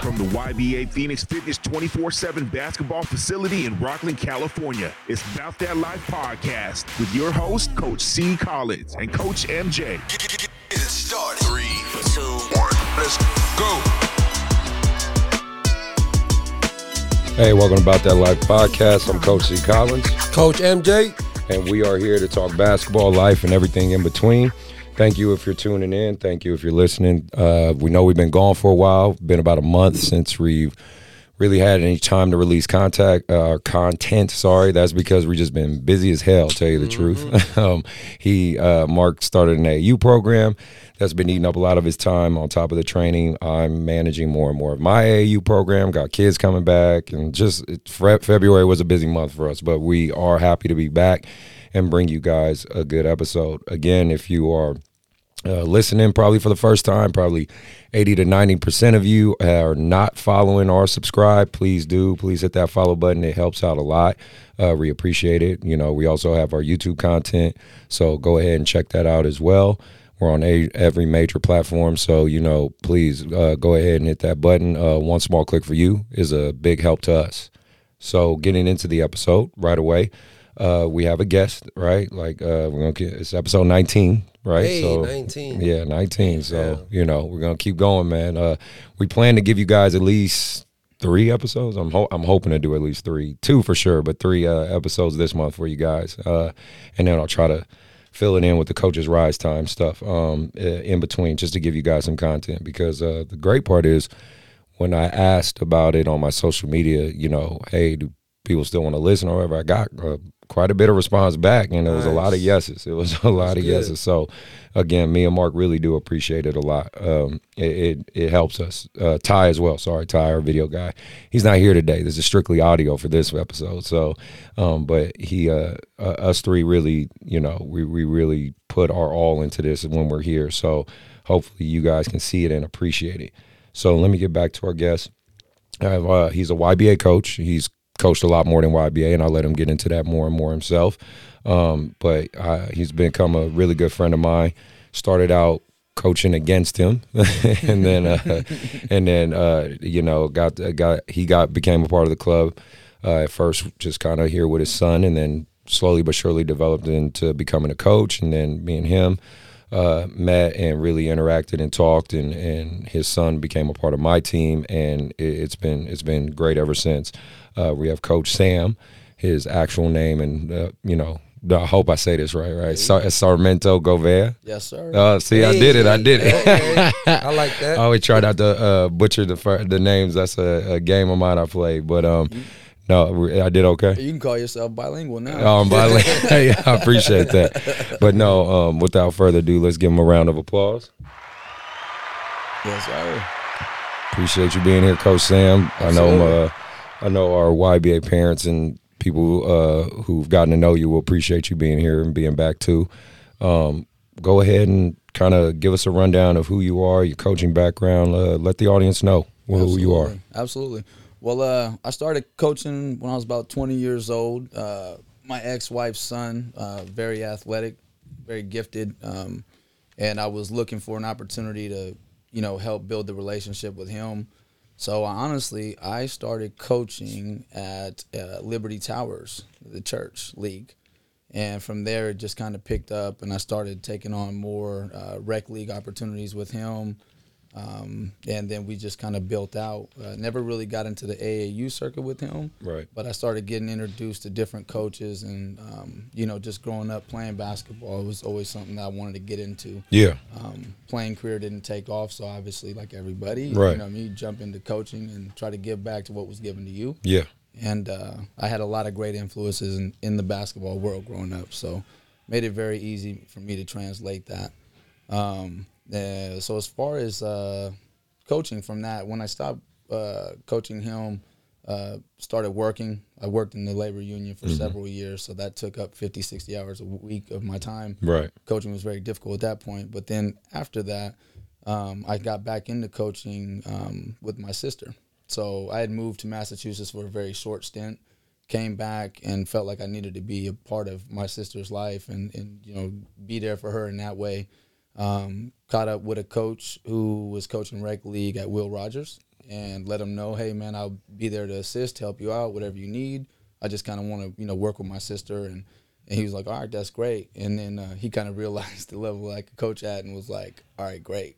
from the YBA Phoenix Fitness 24 7 basketball facility in Rocklin, California. It's About That Life podcast with your host, Coach C. Collins and Coach MJ. Get, get, get it started. Three, two, one, let's go. Hey, welcome to About That Life podcast. I'm Coach C. Collins, Coach MJ. and we are here to talk basketball, life, and everything in between. Thank you if you're tuning in. Thank you if you're listening. Uh, we know we've been gone for a while. Been about a month since we've really had any time to release contact uh, content. Sorry, that's because we've just been busy as hell. Tell you the truth. um, he uh, Mark started an AU program that's been eating up a lot of his time. On top of the training, I'm managing more and more of my AU program. Got kids coming back, and just it, Fe- February was a busy month for us. But we are happy to be back and bring you guys a good episode. Again, if you are uh, listening probably for the first time, probably 80 to 90% of you are not following or subscribed. Please do. Please hit that follow button. It helps out a lot. Uh, we appreciate it. You know, we also have our YouTube content. So go ahead and check that out as well. We're on a, every major platform. So, you know, please uh, go ahead and hit that button. Uh, one small click for you is a big help to us. So, getting into the episode right away, uh, we have a guest, right? Like, uh, we're gonna get, it's episode 19, right? Hey, so, 19. Yeah, 19. So, you know, we're going to keep going, man. Uh, we plan to give you guys at least three episodes. I'm, ho- I'm hoping to do at least three, two for sure, but three uh, episodes this month for you guys. Uh, and then I'll try to fill it in with the coaches rise time stuff um, in between just to give you guys some content because uh, the great part is when I asked about it on my social media, you know, hey, do people still want to listen or whatever? I got uh, quite a bit of response back, and it was a lot of yeses. It was a lot of good. yeses. So, again, me and Mark really do appreciate it a lot. Um, it, it it helps us. Uh, Ty as well. Sorry, Ty, our video guy. He's not here today. This is strictly audio for this episode. So, um, but he, uh, uh, us three, really, you know, we we really put our all into this when we're here. So, hopefully, you guys can see it and appreciate it. So, let me get back to our guest. I have, uh, he's a YBA coach. He's coached a lot more than YBA, and I'll let him get into that more and more himself. Um, but uh, he's become a really good friend of mine. Started out coaching against him, and then uh, and then uh, you know got got he got became a part of the club. Uh, at first, just kind of here with his son, and then slowly but surely developed into becoming a coach. And then me and him uh, met and really interacted and talked, and, and his son became a part of my team, and it, it's been it's been great ever since. Uh, we have Coach Sam, his actual name, and uh, you know. I hope I say this right, right? Sar- Sarmento Govea. Yes, sir. Uh, see, I did it. I did it. Okay. I like that. I always try not to uh, butcher the fir- the names. That's a, a game of mine I play. But um, no, I did okay. You can call yourself bilingual now. Um, way, yeah, I appreciate that. But no, um, without further ado, let's give him a round of applause. yes, sir. Appreciate you being here, Coach Sam. I know, uh, I know our YBA parents and people uh, who've gotten to know you will appreciate you being here and being back too. Um, go ahead and kind of give us a rundown of who you are, your coaching background. Uh, let the audience know who you are. Absolutely. Absolutely. Well, uh, I started coaching when I was about 20 years old. Uh, my ex-wife's son, uh, very athletic, very gifted, um, and I was looking for an opportunity to, you know, help build the relationship with him. So honestly, I started coaching at uh, Liberty Towers, the church league, and from there it just kind of picked up, and I started taking on more uh, rec league opportunities with him. Um, and then we just kind of built out. Uh, never really got into the AAU circuit with him, Right. but I started getting introduced to different coaches, and um, you know, just growing up playing basketball was always something that I wanted to get into. Yeah. Um, playing career didn't take off, so obviously, like everybody, Right. you know, what I mean, you jump into coaching and try to give back to what was given to you. Yeah. And uh, I had a lot of great influences in, in the basketball world growing up, so made it very easy for me to translate that. Um, uh, so as far as uh, coaching from that, when I stopped uh, coaching him, uh, started working. I worked in the labor union for several years, so that took up 50, 60 hours a week of my time. Right. Coaching was very difficult at that point. But then after that, um, I got back into coaching um, with my sister. So I had moved to Massachusetts for a very short stint, came back and felt like I needed to be a part of my sister's life and, and you know be there for her in that way. Um, caught up with a coach who was coaching rec league at Will Rogers. and let him know, hey man, I'll be there to assist, help you out, whatever you need. I just kind of want to you know work with my sister and. And he was like, "All right, that's great." And then uh, he kind of realized the level I could coach at, and was like, "All right, great."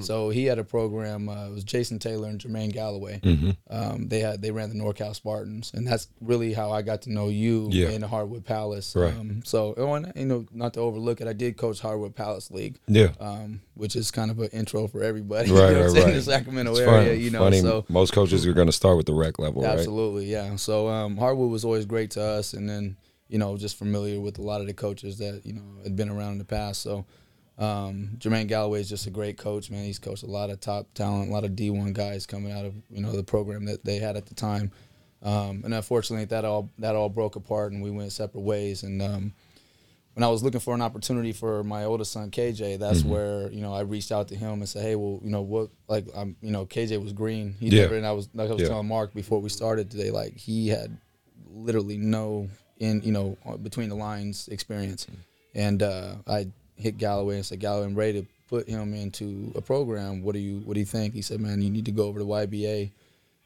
So he had a program. Uh, it was Jason Taylor and Jermaine Galloway. Mm-hmm. Um, they had they ran the NorCal Spartans, and that's really how I got to know you Yeah. in the Hardwood Palace. Right. Um, so oh, and, you know, not to overlook it, I did coach Hardwood Palace League. Yeah. Um, which is kind of an intro for everybody. Right, you know right, right. The Sacramento It's area, funny. you know. funny. So Most coaches are going to start with the rec level, right? Absolutely, yeah. So um, Hardwood was always great to us, and then you know just familiar with a lot of the coaches that you know had been around in the past. So um, Jermaine Galloway is just a great coach, man. He's coached a lot of top talent, a lot of D one guys coming out of you know the program that they had at the time. Um, and unfortunately, that all that all broke apart, and we went separate ways. And um, when I was looking for an opportunity for my oldest son KJ, that's Mm-hmm. where you know I reached out to him and said, "Hey, well, you know what? Like, I'm, you know, KJ was green. He Yeah. never, and I was like I was Yeah. telling Mark before we started today, like he had literally no in you know between the lines experience, and uh, I hit Galloway and said, Galloway, I'm ready to put him into a program. What do you What do you think? He said, Man, you need to go over to YBA,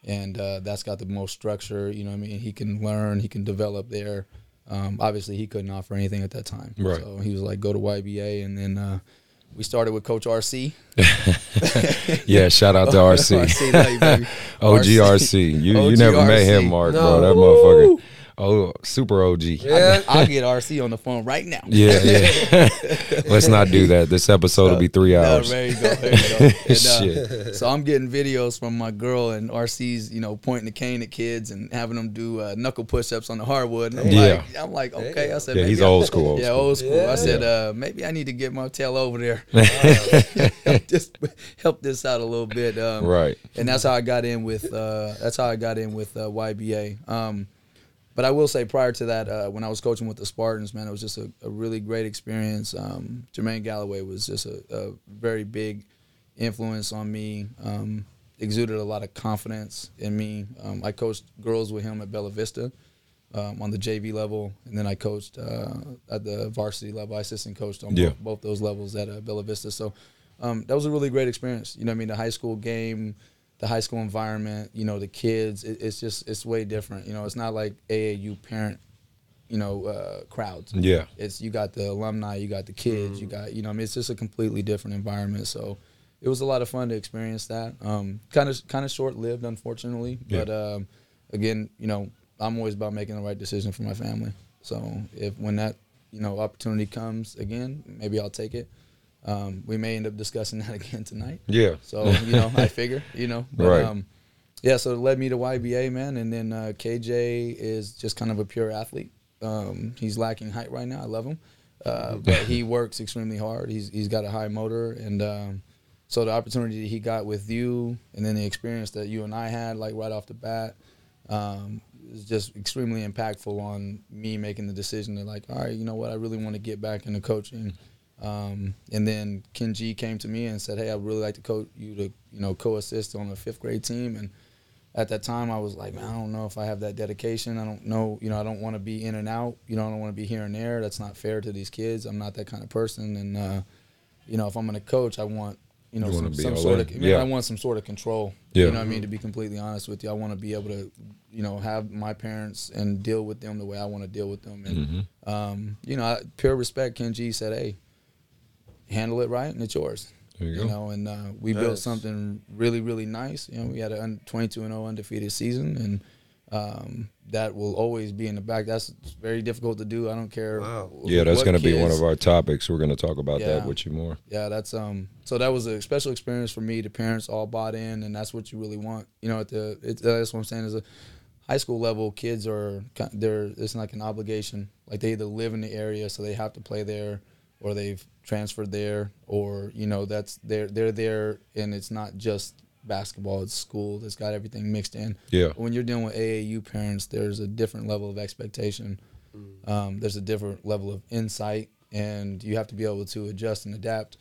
and uh, that's got the most structure. You know, what I mean, he can learn, he can develop there. Um, obviously, he couldn't offer anything at that time, Right. So he was like, Go to YBA, and then. Uh, we started with Coach RC. Yeah, shout out to RC. RC, love you. OG RC. You you never met him, Mark, No. bro. That motherfucker. Oh, super OG. Yeah. I'll get RC on the phone right now. Yeah, yeah. Let's not do that. This episode will be three No, hours. there you go. There you go. And, uh, Shit. so I'm getting videos from my girl and RC's, you know, pointing the cane at kids and having them do uh, knuckle push-ups on the hardwood. And I'm Yeah. like, I'm like, okay. I said, Yeah, maybe he's I- old school, old yeah, school. old school. Yeah. I said, uh, maybe I need to get my tail over there. Just help this out a little bit. Um, Right. and that's how I got in with uh, that's how I got in with uh, YBA. Um, but I will say, prior to that, uh, when I was coaching with the Spartans, man, it was just a, a really great experience. Um, Jermaine Galloway was just a, a very big influence on me. Um, exuded a lot of confidence in me. Um, I coached girls with him at Bella Vista um, on the JV level, and then I coached uh, at the varsity level. I assistant coached on Yeah. both, both those levels at uh, Bella Vista. So um, that was a really great experience. You know, what I mean, the high school game, the high school environment. You know, the kids. It, it's just it's way different. You know, it's not like AAU parent. You know, uh, crowds. Yeah. It's you got the alumni, you got the kids, you got you know. I mean, it's just a completely different environment. So it was a lot of fun to experience that. Um, kind of kind of short lived, unfortunately. Yeah. But um, again, you know, I'm always about making the right decision for my family. So if when that you know opportunity comes again, maybe I'll take it. Um, we may end up discussing that again tonight. Yeah. So you know, I figure you know, but Right. um, yeah. So it led me to YBA, man, and then uh, KJ is just kind of a pure athlete. Um, he's lacking height right now. I love him, uh, but he works extremely hard. He's he's got a high motor, and um, so the opportunity that he got with you, and then the experience that you and I had, like right off the bat, um, is just extremely impactful on me making the decision to like, all right, you know what, I really want to get back into coaching. Um, and then Ken G came to me and said, "Hey, I'd really like to coach you to, you know, co-assist on a fifth grade team." And at that time, I was like, "Man, I don't know if I have that dedication. I don't know, you know, I don't want to be in and out. You know, I don't want to be here and there. That's not fair to these kids. I'm not that kind of person. And uh, you know, if I'm going to coach, I want, you know, You some, some sort of, Yeah. I want some sort of control. Yeah. You know, what I mean, to be completely honest with you, I want to be able to, you know, have my parents and deal with them the way I want to deal with them. And Mm-hmm. um, you know, I, pure respect. Ken G said, "Hey." Handle it right and it's yours. There you You go. know, and uh, we built something really, really nice. You know, we had a 22 and 0 undefeated season, and um, that will always be in the back. That's very difficult to do. I don't care. Wow. Yeah, that's going to be one of our topics. We're going to talk about that with you more. yeah, that's um. So that was a special experience for me. The parents all bought in, and that's what you really want. You know, at the it's, that's what I'm saying is a high school level. Kids are ki- they're it's like an obligation. Like they either live in the area, so they have to play there, or they've transferred there, or you know that's they're they're there, and it's not just basketball. It's school. It's got everything mixed in. Yeah. When you're dealing with AAU parents, there's a different level of expectation. Um, there's a different level of insight, and you have to be able to adjust and adapt.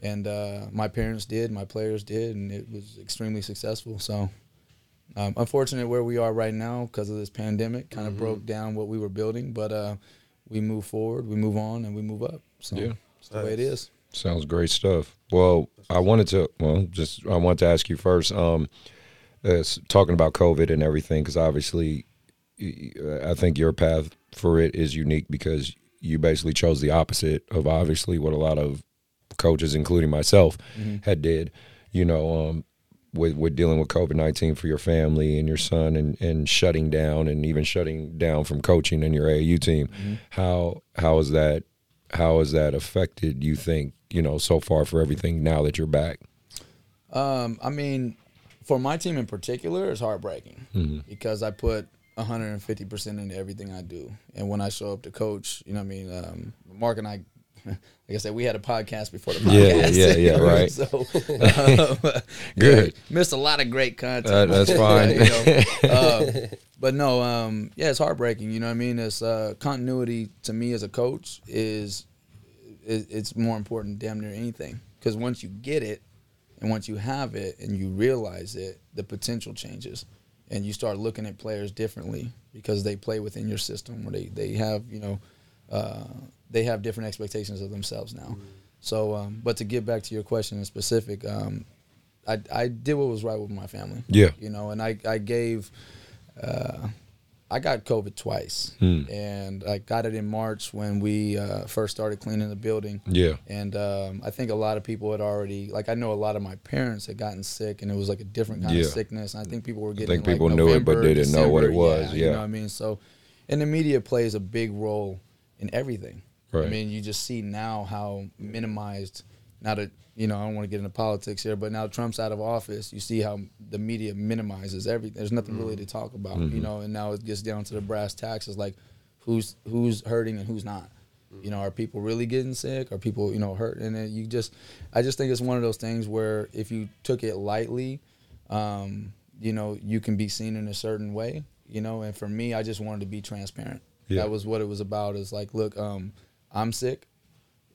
And uh, my parents did, my players did, and it was extremely successful. So, um, unfortunate where we are right now because of this pandemic, kind of broke down what we were building. But uh, we move forward, we move on, and we move up. So Yeah. It's the way it is. Sounds great stuff. Well, I wanted to well, just I wanted to ask you first. Um, uh, talking about COVID and everything, because obviously, I think your path for it is unique because you basically chose the opposite of obviously what a lot of coaches, including myself, had did. You know, um, with with dealing with COVID nineteen for your family and your son, and and shutting down, and even shutting down from coaching and your AAU team. How how is that? How has that affected you? Think you know so far for everything now that you're back? Um, I mean, for my team in particular, it's heartbreaking because I put 150 percent into everything I do, and when I show up to coach, you know, what I mean, um, Mark and I. Like I said, we had a podcast before the Yeah, podcast. yeah, yeah, right. so, um, Good. yeah, missed a lot of great content. Uh, that's fine. you know? Um, but no, um, yeah, it's heartbreaking. You know what I mean? It's uh, continuity to me as a coach is, is it's more important damn near anything because once you get it and once you have it and you realize it, the potential changes and you start looking at players differently because they play within your system or they, they have you know uh, they have different expectations of themselves now. So, um, but to get back to your question in specific, um, I, I did what was right with my family. Yeah. You know, and I, I gave, uh, I got COVID twice. Hmm. And I got it in March when we uh, first started cleaning the building. Yeah. And um, I think a lot of people had already, like, I know a lot of my parents had gotten sick and it was like a different kind Yeah. of sickness. And I think people were getting think like, people knew it, but November, didn't know what it December. was. You Yeah. know what I mean? So, and the media plays a big role in everything. I mean, you just see now how minimized. Now that you know, I don't want to get into politics here, but now Trump's out of office, you see how the media minimizes everything. There's nothing really to talk about, Mm-hmm. you know. And now it gets down to the brass tacks. It's like who's who's hurting and who's not. You know, are people really getting sick? Are people you know hurt? And you just, I just think it's one of those things where if you took it lightly, um, you know, you can be seen in a certain way. You know, and for me, I just wanted to be transparent. Yeah. That was what it was about. Is like, look, um, I'm sick.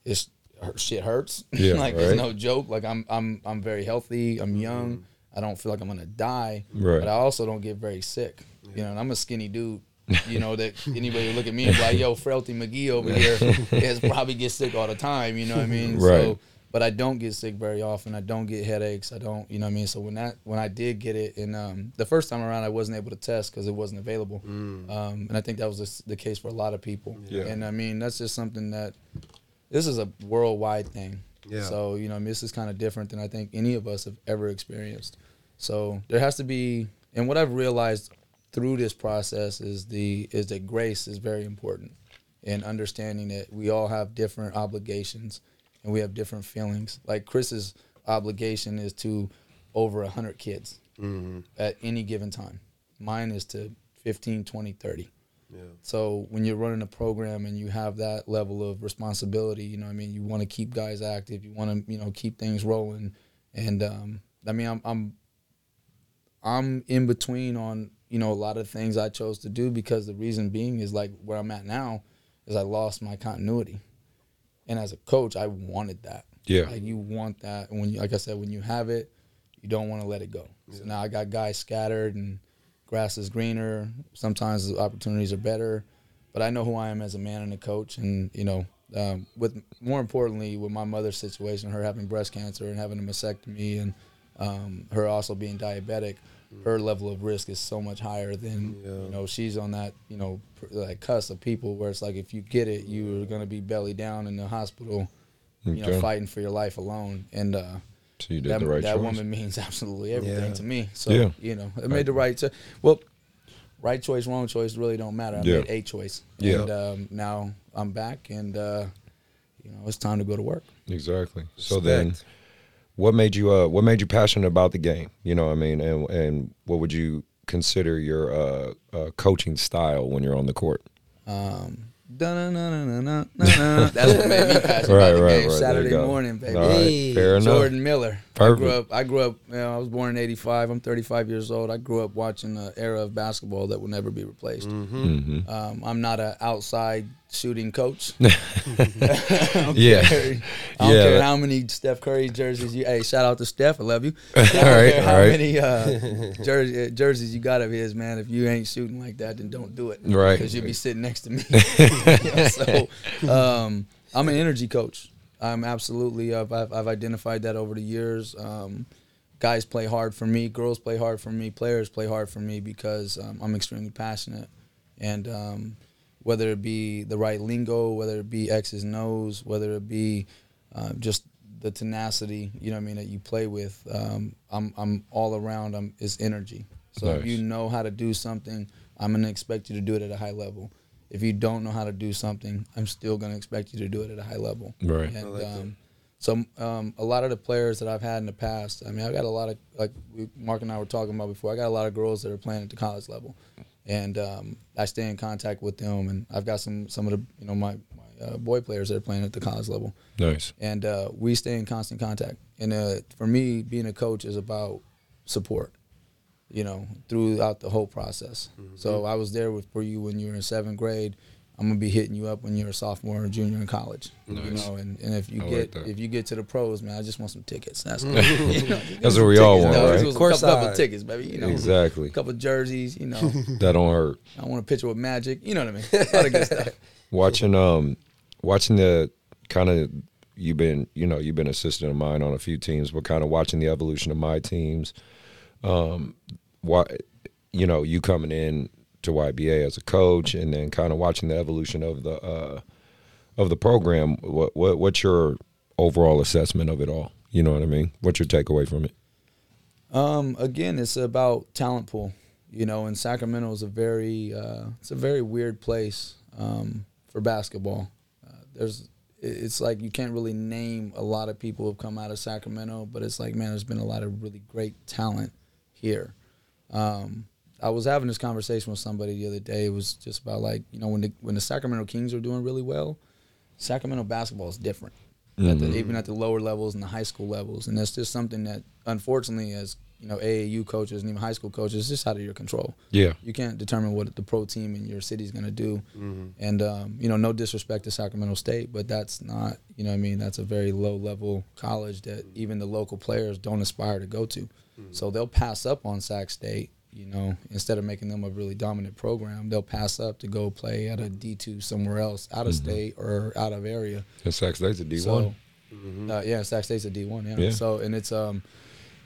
It's shit hurts. Yeah, like right. it's no joke. Like I'm I'm I'm very healthy. I'm mm-hmm. young. I don't feel like I'm gonna die. Right. But I also don't get very sick. You know, and I'm a skinny dude. You know that anybody would look at me and be like, "Yo, Frailty McGee over here is probably get sick all the time." You know what I mean? Right. So, but I don't get sick very often. I don't get headaches. I don't, you know what I mean. So when that when I did get it, and um, the first time around, I wasn't able to test because it wasn't available. Um, and I think that was the the case for a lot of people. Yeah. And I mean, that's just something that this is a worldwide thing. Yeah. So you know, I mean, this is kind of different than I think any of us have ever experienced. So there has to be, and what I've realized through this process is the is that grace is very important, and understanding that we all have different obligations and we have different feelings. Like Chris's obligation is to over hundred kids at any given time. Mine is to 15, 20, 30. Yeah. So when you're running a program and you have that level of responsibility, you know, what I mean, you want to keep guys active. You want to, you know, keep things rolling. And um, I mean, I'm, I'm, I'm in between on, you know, a lot of things I chose to do because the reason being is like where I'm at now is I lost my continuity. And as a coach, I wanted that. Yeah. Like you want that. And when you, like I said, when you have it, you don't want to let it go. So now I got guys scattered and grass is greener. Sometimes the opportunities are better, but I know who I am as a man and a coach. And you know, um, with more importantly, with my mother's situation, her having breast cancer and having a mastectomy, and um, her also being diabetic, her level of risk is so much higher than you know. She's on that you know pr- like cusp of people where it's like if you get it, you're gonna be belly down in the hospital, you know, fighting for your life alone. And uh, So you did that, the right that woman means absolutely everything Yeah. to me. So Yeah. you know, I made the right choice. Well, right choice, wrong choice really don't matter. I Yeah. made a choice. Yeah. And um, now I'm back, and uh, you know, it's time to go to work. Exactly. So then, Respect. What made you uh what made you passionate about the game? You know what I mean? And and what would you consider your uh, uh coaching style when you're on the court? Um. That's what made me passionate Right, about the right, game. right. Saturday morning, baby. All right, Hey, fair enough. Jordan Miller. Perfect. I Perfect. grew up. I grew up. You know, I was born in '85. I'm 35 years old. I grew up watching an era of basketball that will never be replaced. Mm-hmm. Um, I'm not an outside shooting coach. Yeah. I don't Yeah, care how many Steph Curry jerseys you. Hey, shout out to Steph. I love you. All I don't care all how right. many uh, jersey, jerseys you got of his, man. If you ain't shooting like that, then don't do it. Right. Because you'll be sitting next to me. so, um, I'm an energy coach. I'm absolutely. I've, I've, I've identified that over the years. Um, guys play hard for me, girls play hard for me, players play hard for me because um, I'm extremely passionate, and um, whether it be the right lingo, whether it be X's and O's, whether it be uh, just the tenacity, you know what I mean, that you play with, um, I'm I'm all around. I'm is energy. So if you know how to do something, I'm gonna expect you to do it at a high level. If you don't know how to do something, I'm still gonna expect you to do it at a high level. Right. And like that. um, so um, a lot of the players that I've had in the past, I mean, I got a lot of like we, Mark and I were talking about before. I got a lot of girls that are playing at the college level, and um, I stay in contact with them. And I've got some some of the you know my, my uh, boy players that are playing at the college level Nice. and uh, we stay in constant contact. And uh, for me, being a coach is about support, you know, throughout the whole process. So I was there with for you when you were in seventh grade. I'm gonna be hitting you up when you're a sophomore or junior in college. You know, and, and if you I get that. if you get to the pros, man, I just want some tickets. That's you know, That's me what we some all tickets, want, dog. right? Just want a couple, couple side. tickets, baby. You know, Exactly. a couple jerseys. You know, That don't hurt. I want a picture with Magic. You know what I mean? A lot of good stuff. watching um watching the kind of you've been you know you've been assistant of mine on a few teams but kind of watching the evolution of my teams um what you know you coming in to YBA as a coach and then kind of watching the evolution of the uh of the program what what what's your overall assessment of it all you know what I mean what's your takeaway from it Um, again, it's about talent pool. You know, and Sacramento is a very uh, it's a very weird place um, for basketball. Uh, there's it's like you can't really name a lot of people who have come out of Sacramento, but it's like man, there's been a lot of really great talent here. Um, I was having this conversation with somebody the other day. It was just about like you know when the when the Sacramento Kings are doing really well, Sacramento basketball is different, at the, mm-hmm. even at the lower levels and the high school levels, and that's just something that unfortunately, as you know, AAU coaches and even high school coaches, it's just out of your control. yeah. You can't determine what the pro team in your city is going to do, mm-hmm. and um, you know, no disrespect to Sacramento State, but that's not, you know, what I mean, that's a very low level college that even the local players don't aspire to go to, mm-hmm. so they'll pass up on Sac State. You know, instead of making them a really dominant program, they'll pass up to go play at a D two somewhere else, out of state or out of area. and Sac State's a D1 So, uh, yeah, Sac State's a D one. Yeah. Yeah. So, and it's um,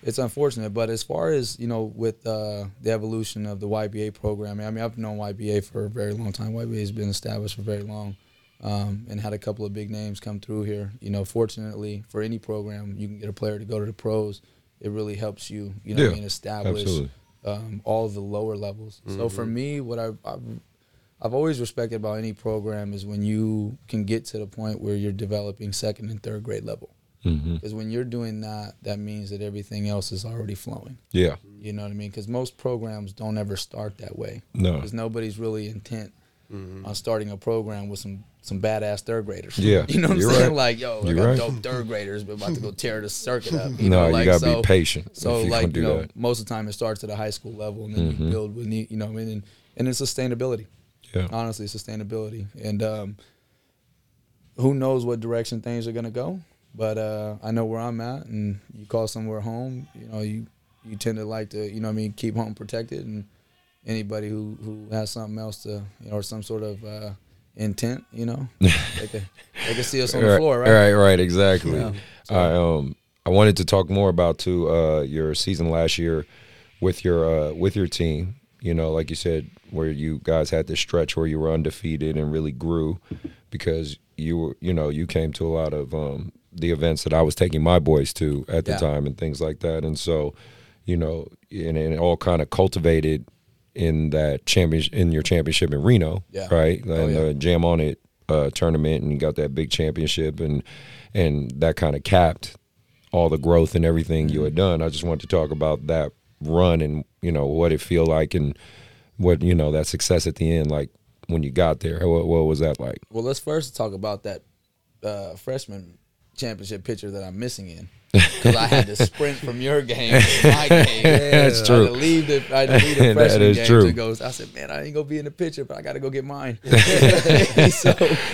it's unfortunate, but as far as you know, with uh, the evolution of the YBA program, I mean, I've known YBA for a very long time. YBA has been established for very long, um, and had a couple of big names come through here. You know, fortunately for any program, you can get a player to go to the pros. It really helps you. You know, what I mean, establish absolutely. Um, all the lower levels. So for me, what I've, I've I've always respected about any program is when you can get to the point where you're developing second and third grade level. Because when you're doing that, that means that everything else is already flowing. yeah You know what I mean? Because most programs don't ever start that way. No. Because nobody's really intent on starting a program with some some badass third graders. Yeah, You know what I'm saying? right. Like, yo, I You're got right. dope third graders, but about to go tear the circuit up. You no know, you gotta so- be patient so like you know, that Mm-hmm. most of the time it starts at a high school level, and then you build with the- you know, and then and then sustainability. yeah Honestly, sustainability, and um, who knows what direction things are gonna go. But uh, I know where I'm at, and you call somewhere home. You know, you you tend to like to you know what I mean keep home protected, and anybody who who has something else to you know or some sort of uh, intent, you know, they can they can see us on the floor, right? Right, right, exactly. Yeah. I um I wanted to talk more about too uh your season last year with your uh with your team. You know, like you said, where you guys had this stretch where you were undefeated and really grew because you were you know, you came to a lot of um the events that I was taking my boys to at the Yeah. time and things like that. And so, you know, and, and it all kind of cultivated in that champion in your championship in Reno, Yeah. right? Oh, yeah. the Jam on It uh, tournament, and got that big championship, and and that kind of capped all the growth and everything you Mm-hmm. had done. I just wanted to talk about that run and you know what it feel like and what you know that success at the end, like when you got there. What, what was that like? Well, let's first talk about that uh, freshman championship picture that I'm missing in. Because I had to sprint from your game to my game. That's I true. had to leave the, I had to leave the freshman game true. to go. I said, man, I ain't gonna be in the picture, but I got to go get mine. so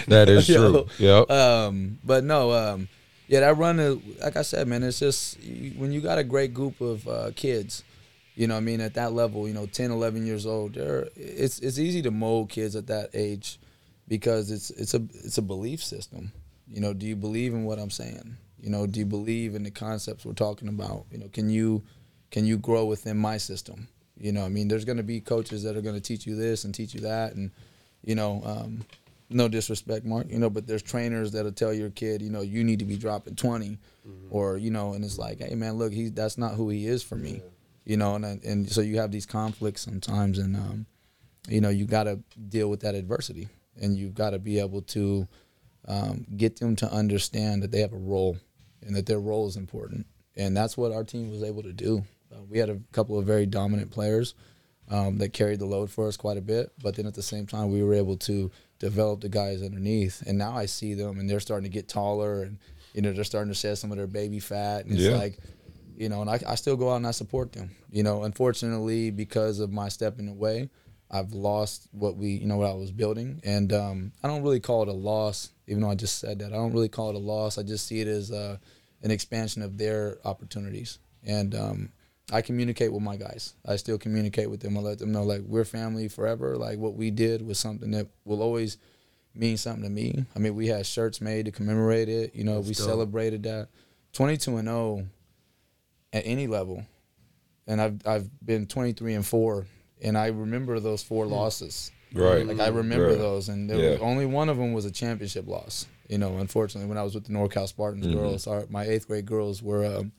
That is Yo, true. Yep. um, but no, um, yeah, that run, like I said, man, it's just when you got a great group of uh, kids, you know, what I mean, at that level, you know, 10, 11 years old, they're, it's it's easy to mold kids at that age because it's it's a it's a belief system. You know, do you believe in what I'm saying? You know, do you believe in the concepts we're talking about? You know, can you can you grow within my system? You know, I mean, there's going to be coaches that are going to teach you this and teach you that, and you know, um, no disrespect, Mark, you know, but there's trainers that'll tell your kid, you know, you need to be dropping 20, or you know, and it's like, hey man, look, he's that's not who he is for me, you know, and and so you have these conflicts sometimes, and um, you know, you got to deal with that adversity, and you've got to be able to um, get them to understand that they have a role, and that their role is important, and that's what our team was able to do. Uh, we had a couple of very dominant players um, that carried the load for us quite a bit. But then at the same time, we were able to develop the guys underneath. And now I see them, and they're starting to get taller, and you know they're starting to shed some of their baby fat. And it's Yeah. like, you know, and I, I still go out and I support them. You know, unfortunately, because of my stepping away, I've lost what we, you know, what I was building, and um, I don't really call it a loss, even though I just said that. I don't really call it a loss. I just see it as uh, an expansion of their opportunities, and um, I communicate with my guys. I still communicate with them. I let them know like we're family forever. Like what we did was something that will always mean something to me. I mean, we had shirts made to commemorate it. You know, we dope. celebrated that. Twenty two and zero at any level, and I've I've been twenty three and four, and I remember those four losses. Right. Like I remember Right. those, and there Yeah. was, only one of them was a championship loss. You know, unfortunately, when I was with the NorCal Spartans Mm-hmm. girls, our, my eighth grade girls were. Um,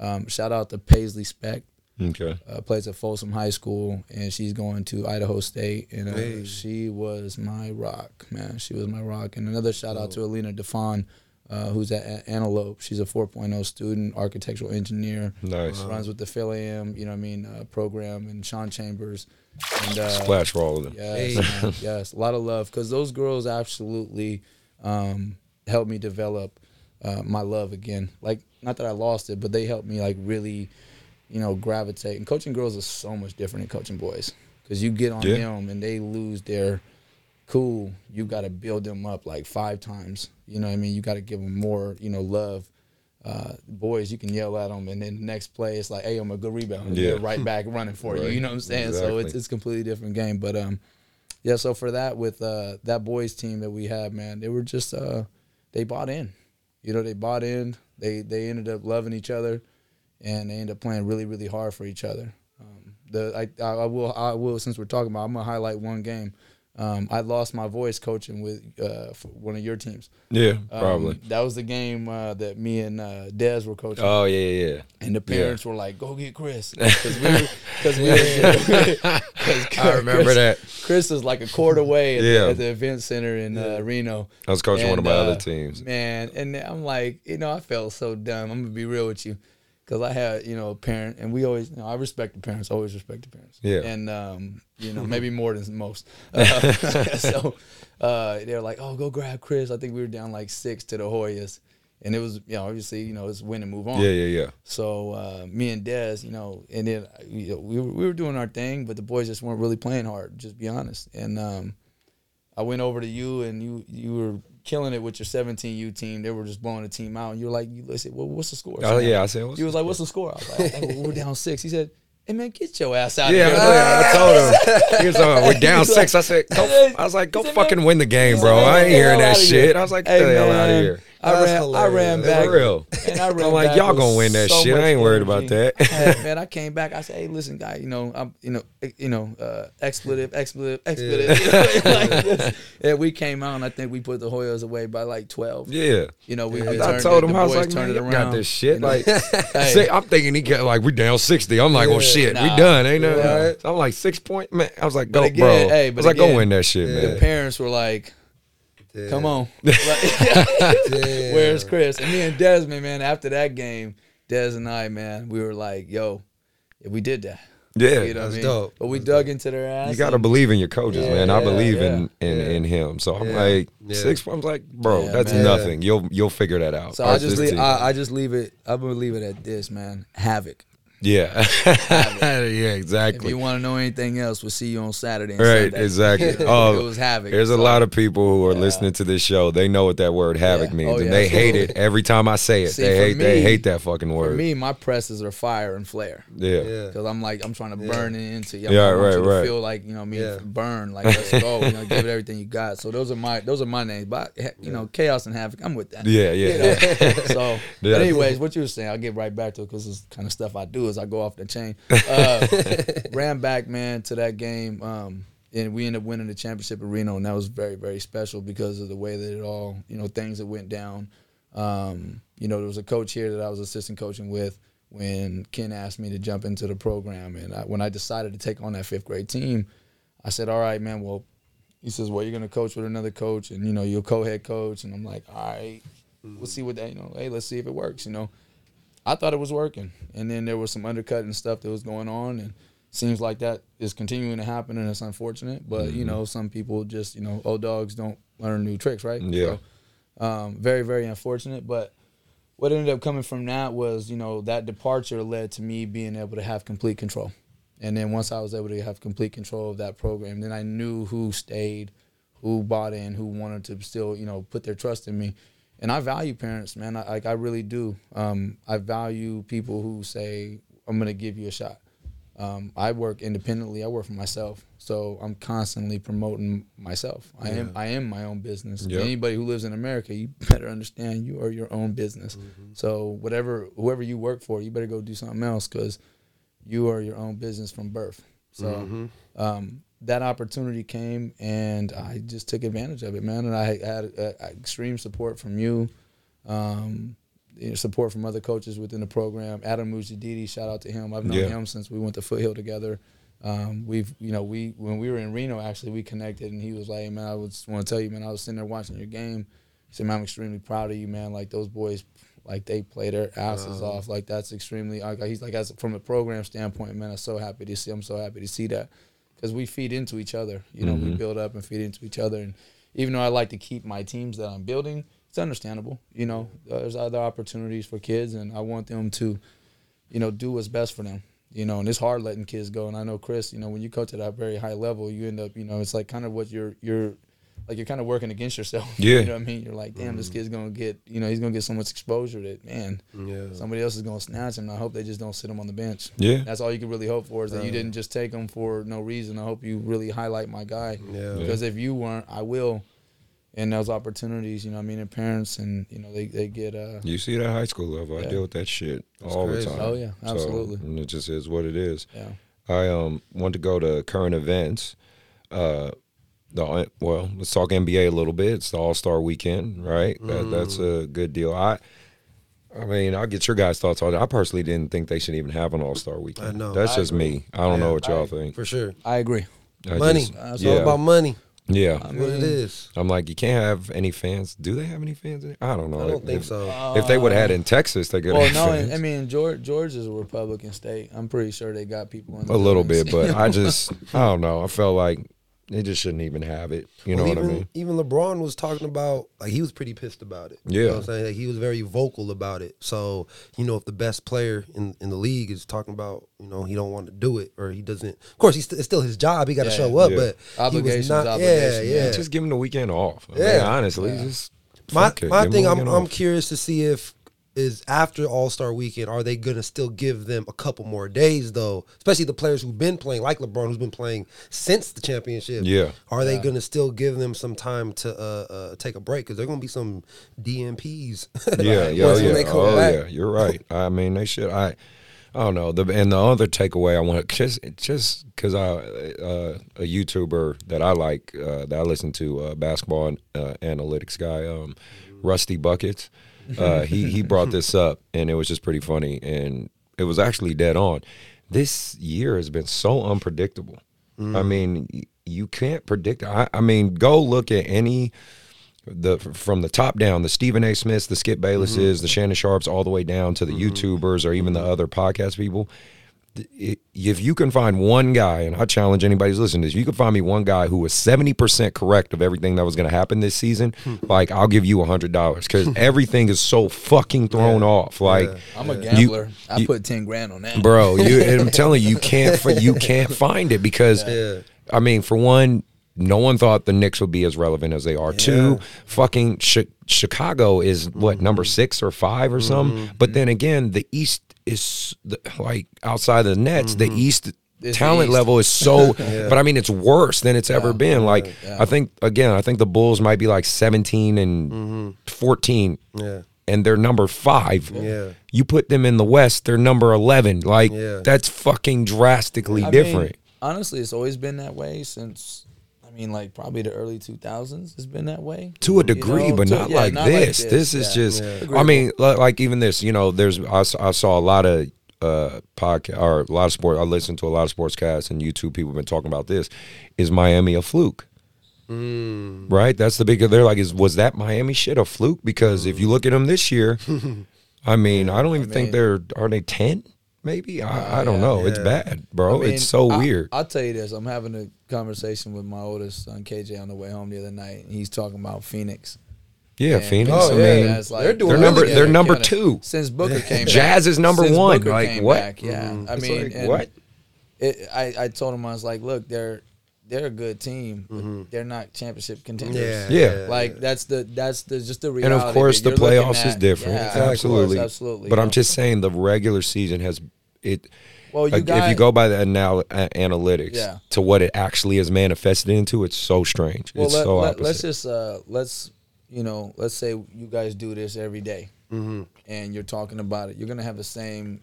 um, shout out to Paisley Speck, Okay. uh, plays at Folsom High School, and she's going to Idaho State. And uh, Hey. she was my rock, man. She was my rock. And another shout out to Alina Defon, uh, who's at A- Antelope. She's a 4.0 student, architectural engineer. Nice. Runs with the Phil AM, you know what I mean, uh, program, and Sean Chambers. And uh, Splash for all of them. Yes, man, yes, a lot of love because those girls absolutely um, helped me develop uh, my love again. Like, not that I lost it, but they helped me like really, you know, gravitate. And coaching girls is so much different than coaching boys because you get on Yeah. them and they lose their cool. You got to build them up like five times. You know what I mean? You got to give them more, you know, love. Uh, boys, you can yell at them, and then the next play, it's like, "Hey, I'm a good rebound." Yeah. they're right back running for you. Right. You know what I'm saying? So it's it's a completely different game. But um, yeah. So for that, with uh that boys team that we have, man, they were just uh they bought in. You know, they bought in. They they ended up loving each other, and they ended up playing really really hard for each other. Um, the I, I I will I will since we're talking about, I'm gonna highlight one game. Um, I lost my voice coaching with uh, for one of your teams. Yeah, Um, probably. that was the game uh, that me and uh, Dez were coaching. oh yeah, yeah, yeah. And the parents were like, "Go get Chris," because we were, cause we I remember Chris, that. Chris is like a court away at, Yeah. the, at the event center in uh, Reno. I was coaching one of my uh, other teams. Man, and I'm like, you know, I felt so dumb. I'm gonna be real with you, because I had, you know, a parent, and we always, you know, I respect the parents, always respect the parents. Yeah. And um, you know, maybe more than most. Uh, so uh, they're like, oh, go grab Chris. I think we were down like six to the Hoyas, and it was, you know, obviously, you know, it's win and move on. Yeah, yeah, yeah. So uh, me and Dez, you know, and then you know, we were, we were doing our thing, but the boys just weren't really playing hard. Just be honest. And um, I went over to you, and you you were killing it with your 17U team. They were just blowing the team out, and you were like, you listen, well, what's the score? Oh yeah, I said. What's He was like, what's the score? I was like, "Hey, we're down six. He said, hey man, get your ass out Yeah, of here. I, I told him. He was like, we're down six. I said, go, I was like, go said, fucking win the game, bro. said, I ain't hearing that shit. I was like, Hey, get the hell out of here. I That's ran, I ran back. For real. And I ran I'm like, y'all gonna win that so shit. I ain't worried about that. Hey, man, I came back. I said, "Hey, listen, guy. You know, I'm, you know, eh, you know, uh, expletive, expletive, expletive." Know, like this. And we came out, and I think we put the Hoyas away by like twelve. Yeah. You know, we, we I told him the I was like, man, it around. got this shit. you know. Like, Hey. I'm thinking he got like we down sixty. I'm like, well, shit, we done, ain't nothing. Right. So I'm like six point, man. I was like, go, again, bro. hey, I but was like, go win that shit, man. the parents were like, Damn. "Come on, Like, where's Chris?" And me and Desmond, man, after that game, Des and I, man, we were like, "Yo, we did that." Yeah, You know what I That's mean? dope. But we That's dug into their ass. You gotta believe in your coaches, man. I believe yeah, in in, yeah. in him. So I'm Yeah. like Yeah. six. I'm like, bro, Yeah, that's man. nothing. You'll you'll figure that out. So I just leave. I, I just leave it. I'm gonna leave it at this, man. Havoc. Yeah, yeah, exactly. If you want to know anything else, we'll see you on Saturday. And Right, Sunday. exactly. Oh, it was havoc. There's a lot of people who are listening to this show. They know what that word havoc Yeah. means, Oh, and yeah, they hate it every time I say it. See, they for hate. they hate that fucking word. For me, my presses are fire and flare. yeah. Yeah. Because I'm like, I'm trying to burn it into you. Yeah, I want right, you right. feel like, you know, me Yeah. burn. Like, let's go. You know, give it everything you got. So those are my those are my names. But you know, chaos and havoc. I'm with that. Yeah, yeah. so, Yeah. but anyways, what you were saying, I'll get right back to it because it's kind of stuff I do as I go off the chain. Uh, ran back, man, to that game, um, and we ended up winning the championship in Reno, and that was very, very special because of the way that it all, you know, things that went down. Um, you know, there was a coach here that I was assistant coaching with when Ken asked me to jump into the program, and I, when I decided to take on that fifth grade team, I said, "All right, man. Well, he says, well, you're gonna coach with another coach, and you know, you're co-head coach." And I'm like, "All right, we'll see what that, you know, hey, let's see if it works." You know, I thought it was working, and then there was some undercutting stuff that was going on, and seems like that is continuing to happen, and it's unfortunate. But you know, some people just, you know, old dogs don't learn new tricks, right? Yeah. So, um, very, very unfortunate, but what ended up coming from that was, you know, that departure led to me being able to have complete control. And then once I was able to have complete control of that program, then I knew who stayed, who bought in, who wanted to still, you know, put their trust in me. And I value parents, man. I, like I really do. Um, I value people who say, "I'm going to give you a shot." Um, I work independently. I work for myself, so I'm constantly promoting myself. I am I am my own business. Yep. Anybody who lives in America, you better understand you are your own business. So whatever whoever you work for, you better go do something else because you are your own business from birth. So um, that opportunity came, and I just took advantage of it, man. And I had uh, extreme support from you, um, you know, support from other coaches within the program. Adam Mujadidi, shout out to him. I've known Yeah. him since we went to Foothill together. Um, we've, you know, we when we were in Reno, actually, we connected, and he was like, hey, "Man, I was want to tell you, man, I was sitting there watching your game. He said, man, I'm extremely proud of you, man. Like those boys, like they play their asses off. Like that's extremely. Like, he's like, as from a program standpoint, man, I'm so happy to see. I'm so happy to see that because we feed into each other. You know, we mm-hmm. build up and feed into each other. And even though I like to keep my teams that I'm building, it's understandable. You know, there's other opportunities for kids, and I want them to, you know, do what's best for them. You know, and it's hard letting kids go. And I know Chris, you know, when you coach at a very high level, you end up, you know, it's like kind of what you're you're like you're kind of working against yourself. Yeah. you know what I mean? You're like, damn, this kid's gonna get, you know, he's gonna get so much exposure that man, Yeah. somebody else is gonna snatch him. I hope they just don't sit him on the bench. Yeah. That's all you can really hope for is that you Uh. didn't just take him for no reason. I hope you really highlight my guy. Yeah. Because if you weren't, I will. And those opportunities, you know, what I mean, and parents, and you know, they they get uh, You see that high school level. I deal with that shit all crazy. the time. Oh, yeah, So, absolutely. and it just is what it is. yeah. I um want to go to current events. Uh, the well, let's talk NBA a little bit. It's the All Star Weekend, right? That, mm-hmm. that's a good deal. I, I mean, I'll get your guys' thoughts on it. I personally didn't think they should even have an All Star Weekend. I know. That's I just agree. me. I don't know what y'all I- think. For sure. I agree. I money. just- it's yeah, all about money. yeah. That's what it is. I'm like, you can't have any fans. Do they have any fans? I don't know. I don't think if, so. If they would have had in Texas, they could Well, have no, fans. I mean George George is a Republican state. I'm pretty sure they got people in the a little buildings. bit, but I just I don't know. I felt like they just shouldn't even have it. You know Well, what even, I mean? Even LeBron was talking about like he was pretty pissed about it. You Yeah. know what I'm saying? Like, he was very vocal about it. So, you know, if the best player in, in the league is talking about, you know, he don't want to do it or he doesn't of course he's st- it's still his job, he gotta Yeah, show up, yeah. but Obligations, he was not, obligations, yeah, yeah. yeah. Just give him the weekend off. I mean, Yeah. honestly, just my my thing I'm weekend I'm curious to see if is after All Star Weekend, are they gonna still give them a couple more days though? Especially the players who've been playing, like LeBron, who's been playing since the championship. Yeah. Are they gonna still give them some time to uh, uh, take a break? Because they're gonna be some DNPs. Yeah, yeah, once yeah. they come oh, back. yeah. You're right. I mean, they should. I, I don't know. The and the other takeaway I want just just because I uh, a YouTuber that I like uh, that I listen to uh, basketball uh, analytics guy um, Rusty Buckets. Uh, he he brought this up and it was just pretty funny and it was actually dead on. This year has been so unpredictable. I mm. mean, you can't predict. I, I mean, go look at any the from the top down, the Stephen A. Smiths, the Skip Baylesses, mm-hmm. the Shannon Sharpes, all the way down to the mm-hmm. YouTubers or even the mm-hmm. other podcast people. I- if you can find one guy, and I challenge anybody who's listening to this, if you can find me one guy who was 70% correct of everything that was going to happen this season, hmm. like I'll give you $100 because hmm. everything is so fucking thrown off. Like, I'm a You- gambler. I you- put ten grand on that. bro, you, and I'm telling you, you can't, you can't find it because, I mean, for one, no one thought the Knicks would be as relevant as they are. Two, fucking Chi- Chicago is what number six or five or mm-hmm. something. But mm-hmm. then again, the East is the, like outside of the Nets. The mm-hmm. East It's the talent East. level is so. But I mean, it's worse than it's ever been. Like I think again, I think the Bulls might be like seventeen and mm-hmm. fourteen. Yeah. And they're number five. Yeah. You put them in the West, they're number eleven. Like Yeah. that's fucking drastically I mean, different. honestly, it's always been that way since. I mean, like probably the early 2000s has been that way. to a You degree, know, but to- not, yeah, like, not this. This is yeah. just. Agreeable. I mean, li- like even this. You know, there's I saw a lot of uh podcast or a lot of sport. I listened to a lot of sportscasts and YouTube. People have been talking about this. Is Miami a fluke? Mm. Right. That's the big. They're like, is was that Miami shit a fluke? Because if you look at them this year, I mean, I don't even think mean- they're are they ten. Maybe I, I oh, don't yeah. know. It's bad, bro. I mean, it's so I- weird. I'll tell you this. I'm having a conversation with my oldest son KJ on the way home the other night, and he's talking about Phoenix. yeah, And- Phoenix. Oh, I yeah. mean, that's they're doing They're number- they're number kinda- two. since Booker came. Jazz back. is number one. Booker Like, what? back, yeah, mm-hmm. I mean, like, what? It, I I told him I was like, look, they're they're a good team, but they're not championship contenders. Yeah. Yeah. Like that's the that's the just the reality. And of course, the You're looking playoffs is different. Yeah, of course, absolutely, absolutely. But you I'm know. just saying the regular season has it. well, you like, got if you go by the anal- analytics Yeah. to what it actually is manifested into, it's so strange. Well, it's let, so let, opposite. let's just uh, let's you know let's say you guys do this every day, Mm-hmm. and you're talking about it. You're gonna have the same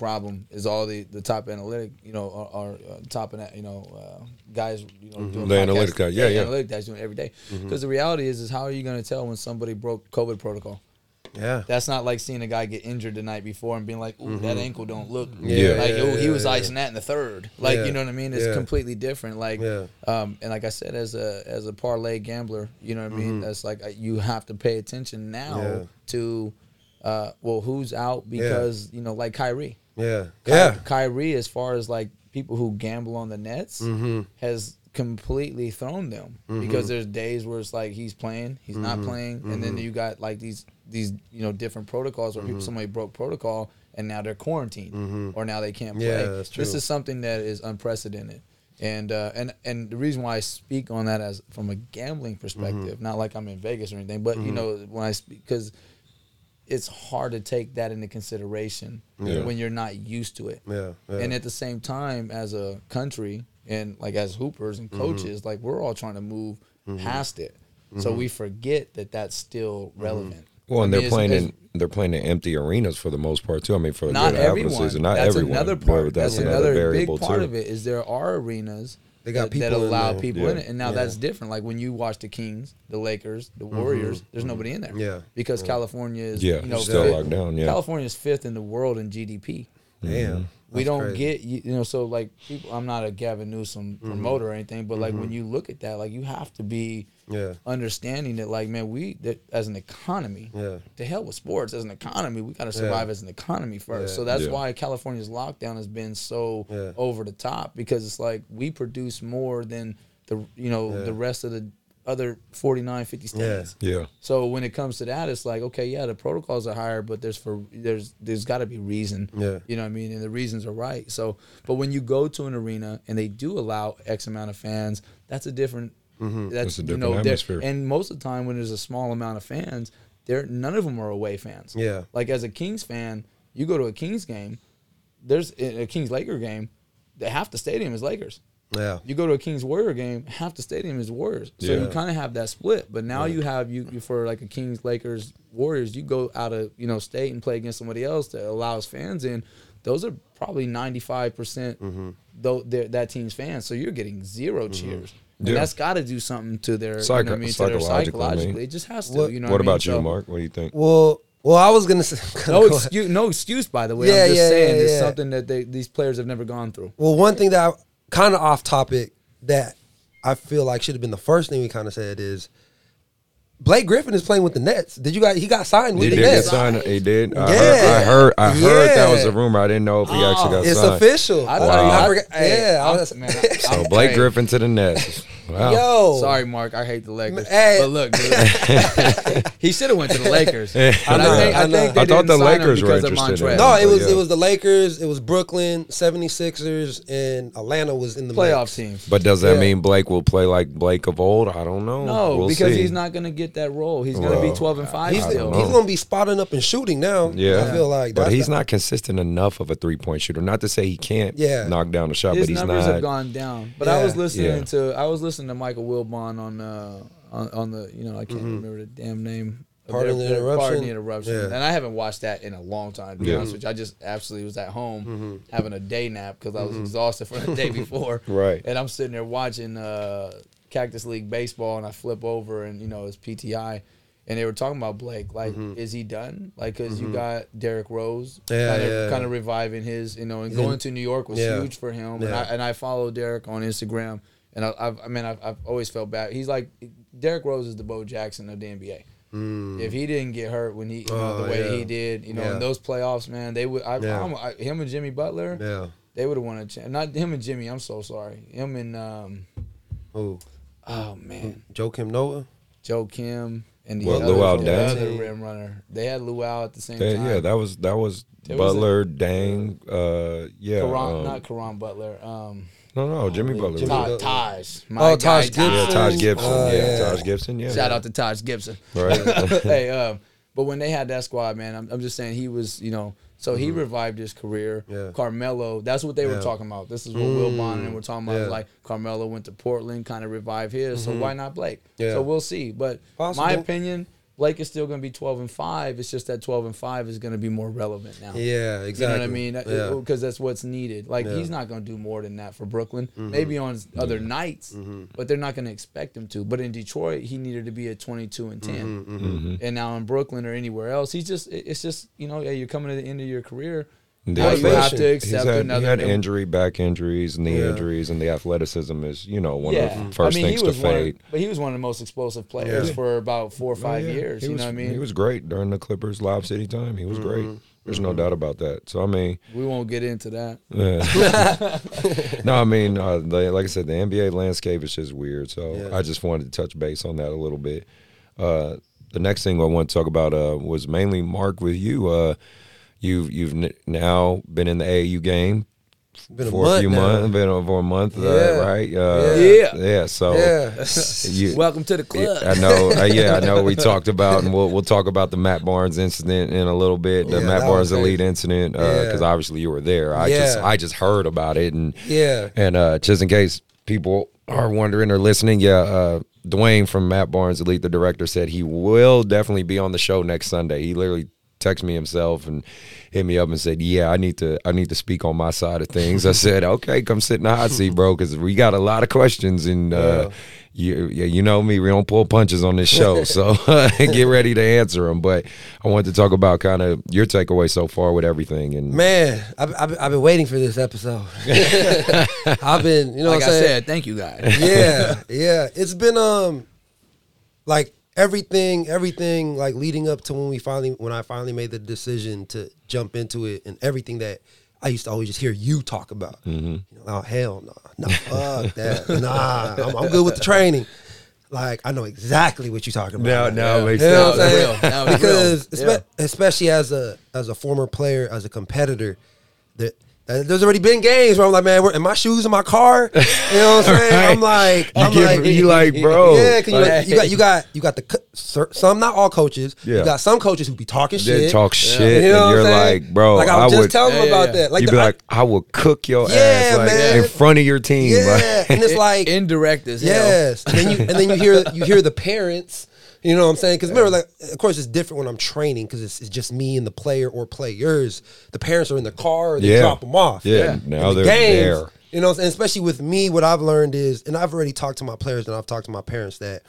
problem is all the, the top analytic, you know, or, or uh, top you know uh, guys, you know, doing Mm-hmm. The podcasts- analytic guy. Yeah, yeah. analytic guys doing every day. Because the reality is, is how are you gonna tell when somebody broke COVID protocol? Yeah. That's not like seeing a guy get injured the night before and being like, "Ooh, that ankle don't look Yeah. like Yeah, he was yeah. icing that in the third. Like you know what I mean? It's completely different. Like um, and like I said, as a as a parlay gambler, you know what I mean. That's like you have to pay attention now Mm-hmm. To, uh, well, who's out because you know, like Kyrie. Yeah. Ky- Yeah. Kyrie, as far as like people who gamble on the Nets, Mm-hmm. has completely thrown them because there's days where it's like he's playing, he's Mm-hmm. not playing, and then you got like these these you know different protocols where Mm-hmm. people somebody broke protocol and now they're quarantined or now they can't play. Yeah, that's true. This is something that is unprecedented. And uh, and and the reason why I speak on that as from a gambling perspective, Mm-hmm. not like I'm in Vegas or anything, but you know when I speak because it's hard to take that into consideration Yeah. when you're not used to it. Yeah, yeah. And at the same time, as a country and like as hoopers and Mm-hmm. coaches, like we're all trying to move mm-hmm. past it. So mm-hmm. we forget that that's still mm-hmm. relevant. well, and I they're mean, it's- playing it's in they're playing in empty arenas for the most part too. I mean, for a not good half of the everyone. season, not that's everyone. another part. That's, That's, another, another, variable big part too. of it. Is there are arenas They got that, that people in allow there. people Yeah. in it, and now that's different. Like when you watch the Kings, the Lakers, the Warriors, there's nobody in there. Mm-hmm. Yeah. because California is Yeah, you know still fifth- locked down, yeah. California is fifth in the world in GDP. Damn. we don't crazy. get you, you know so like people i'm not a gavin newsom Mm-hmm. promoter or anything but like when you look at that like you have to be Yeah. understanding that like man we that as an economy Yeah. to hell with sports as an economy we got to survive as an economy first Yeah. so that's Yeah. why california's lockdown has been so Yeah. over the top because it's like we produce more than the you know Yeah. the rest of the other 49 50 states Yeah, so when it comes to that, it's like okay, yeah, the protocols are higher, but there's for there's there's got to be reason. Yeah. you know what I mean, and the reasons are right. So, but when you go to an arena and they do allow X amount of fans, that's a different. That's, That's a you know, atmosphere. And most of the time, when there's a small amount of fans, there none of them are away fans. Yeah. Like as a Kings fan, you go to a Kings game, there's a Kings Laker game, the- half the stadium is Lakers. Yeah. You go to a Kings Warrior game, half the stadium is Warriors. So Yeah. you kind of have that split. But now you have you, you for like a Kings Lakers Warriors, you go out of you know state and play against somebody else that allows fans in. Those are probably ninety five percent Mm-hmm. though that team's fans. So you're getting 0 cheers. And Yeah. that's got to do something to their, you know what I mean, to their psychologically, psychologically. It just has to. What- you know what what, I mean? about you, So- Mark? What do you think? Well, well, I was gonna say. No excuse, no excuse. By the way, Yeah, I'm just yeah, saying yeah, it's yeah. something that they, these players have never gone through. Well, one thing that I kind of off topic that I feel like should have been the first thing we kind of said is Blake Griffin is playing with the Nets. Did you guys? He got signed with He the did get Nets. signed. He did. I, Yeah. heard, I heard. I heard that was a rumor. I didn't know if he actually got It's signed. It's official. I Wow. thought I I forgot- yeah, I I'm- was- man, I- So Blake Griffin to the Nets. Wow. Yo, Sorry, Mark. I hate the Lakers. Hey. But look, dude, he should have went to the Lakers. I know, I think, I I think they I thought didn't the Lakers were because of interested in No, it was Yeah. it was the Lakers, it was Brooklyn, 76ers, and Atlanta was in the playoff mix. teams. But does that Yeah. mean Blake will play like Blake of old? I don't know. No, We'll because see. he's not going to get that role. He's going to Well, be 12 and 5 He's, still. he's gonna be spotting up and shooting now. Yeah, I feel like, but he's the- not consistent enough of a three point shooter. Not to say he can't Yeah. knock down a shot, His but he's not. numbers have gone down. But I was listening to I was listening to Michael Wilbon on uh on, on the you know I can't remember the damn name. of Pardon the interruption? Pardon the interruption. Yeah. And I haven't watched that in a long time. To be Yeah. honest with you, I just absolutely was at home Mm-hmm. having a day nap because I was exhausted from the day before. Right. And I'm sitting there watching uh, Cactus League baseball, and I flip over, and you know it's PTI. And they were talking about Blake, like, is he done? Like, because you got Derrick Rose, Mm-hmm. Yeah, kind of, yeah. kind of reviving his, you know, and going to New York was Yeah. huge for him. And I and I follow Derrick on Instagram, and I, I've, I mean, I've, I've always felt bad. He's like Derrick Rose is the Bo Jackson of the NBA. If he didn't get hurt when he, you know, Mm. Oh, the way yeah. he did, you know, Yeah. in those playoffs, man, they would. I, Yeah. I'm, I, him and Jimmy Butler, Yeah. they would have won a cha- Not him and Jimmy. I'm so sorry. Him and um, Who? oh man, Joakim Noah. Joe Kim and the What, other, Luol the other rim runner. They had Luol at the same Yeah, time. yeah, that was that was There was Butler, Dang, uh, yeah, Caron, um, not Caron Butler. Um, no, no, Jimmy Butler. Jimmy was Taj. Butler. Taj. My Oh, guy, Taj Gibson. Yeah, Taj Gibson. Oh, yeah, yeah. Taj Gibson. Yeah, Shout out to Taj Gibson. Right. hey, um, but when they had that squad, man, I'm, I'm just saying he was, you know, so he revived his career. Mm-hmm. Yeah. Carmelo, that's what they were talking about. This is what Wilbon and we're talking about. Yeah. Mm-hmm. Like Carmelo went to Portland, kind of revived his. So why not Blake? Yeah. So we'll see. But my Possible. opinion, Blake is still going to be 12 and five. It's just that 12 and five is going to be more relevant now. Yeah, exactly. You know what I mean? Yeah. Because that's what's needed. Like Yeah. Mm-hmm. he's not going to do more than that for Brooklyn. Maybe on s- other nights, but they're not going to expect him to. But in Detroit, he needed to be at 22 and 10. Mm-hmm, Mm-hmm. And now in Brooklyn or anywhere else, he's just it's just you know yeah, you're coming to the end of your career. The Now you have athletic- to He's accept had, another. he had new- injury, back injuries, knee Yeah. injuries, and the athleticism is, you know, one yeah, of the first I mean, things to one of- fade. but he was one of the most explosive players Yeah. for about four or five Oh, yeah. years. He you was, know what I mean? He was great during the Clippers Lob City time. He was great. Mm-hmm. There's no doubt about that. So I mean, we won't get into that. yeah. no, I mean, uh, the, like I said, the NBA landscape is just weird. So Yeah. I just wanted to touch base on that a little bit. Uh, the next thing I want to talk about uh, was mainly Mark with you. Uh, you've you've n- now been in the AAU game Been a for a few now. months, been over a month, Yeah. uh, right? Uh, Yeah. yeah. So Yeah. you, Welcome to the club. I know. Uh, yeah, I know. We talked about, and we'll we'll talk about the Matt Barnes incident in a little bit. The Yeah, Matt Barnes elite incident, because Yeah. obviously you were there. I just I just heard about it, and Yeah. and uh, just in case people are wondering or listening, yeah, uh, Dwayne from Matt Barnes Elite, the director, said he will definitely be on the show next Sunday. He literally texted me himself and hit me up and said, "Yeah, I need to I need to speak on my side of things." I said, "Okay, come sit in the hot seat, bro, because we got a lot of questions and." Uh, you, yeah, you know me. We don't pull punches on this show, so get ready to answer them. But I wanted to talk about kind of your takeaway so far with everything, and Man, I've, I've, I've been waiting for this episode. I've been, you know like what I I'm saying? said, thank you guys. yeah, yeah. It's been um like everything, everything like leading up to when we finally when I finally made the decision to jump into it and everything that I used to always just hear you talk about. Mm-hmm. You know, oh hell no, no, fuck that. Nah, I'm, I'm good with the training. Like I know exactly what you're talking about. Now- now it makes sense. what I'm Now saying? it's real. Now it's because real. especially as a as a former player, as a competitor, that that- there's already been games where I'm like, man, where, in my shoes in my car. You know what I'm saying? I'm like, you I'm get like, you like, bro, yeah, 'cause you, Like- you got you got you got the co- cer- some not all coaches. Yeah. You got some coaches who be talking they shit. talk shit, You know and what you're I'm saying? like, bro, like I was I just would. telling them Yeah, about yeah. that. Like you'd the- be like, I will cook your Yeah, ass like man. in front of your team. yeah, Like, and it's like indirect as hell. Yes, and then you and then you hear you hear the parents. You know what I'm saying? Because remember, like, of course, it's different when I'm training because it's, it's just me and the player or players. The parents are in the car or they Yeah. drop them off. Yeah, In now the they're games, there. You know, and especially with me, what I've learned is, and I've already talked to my players and I've talked to my parents that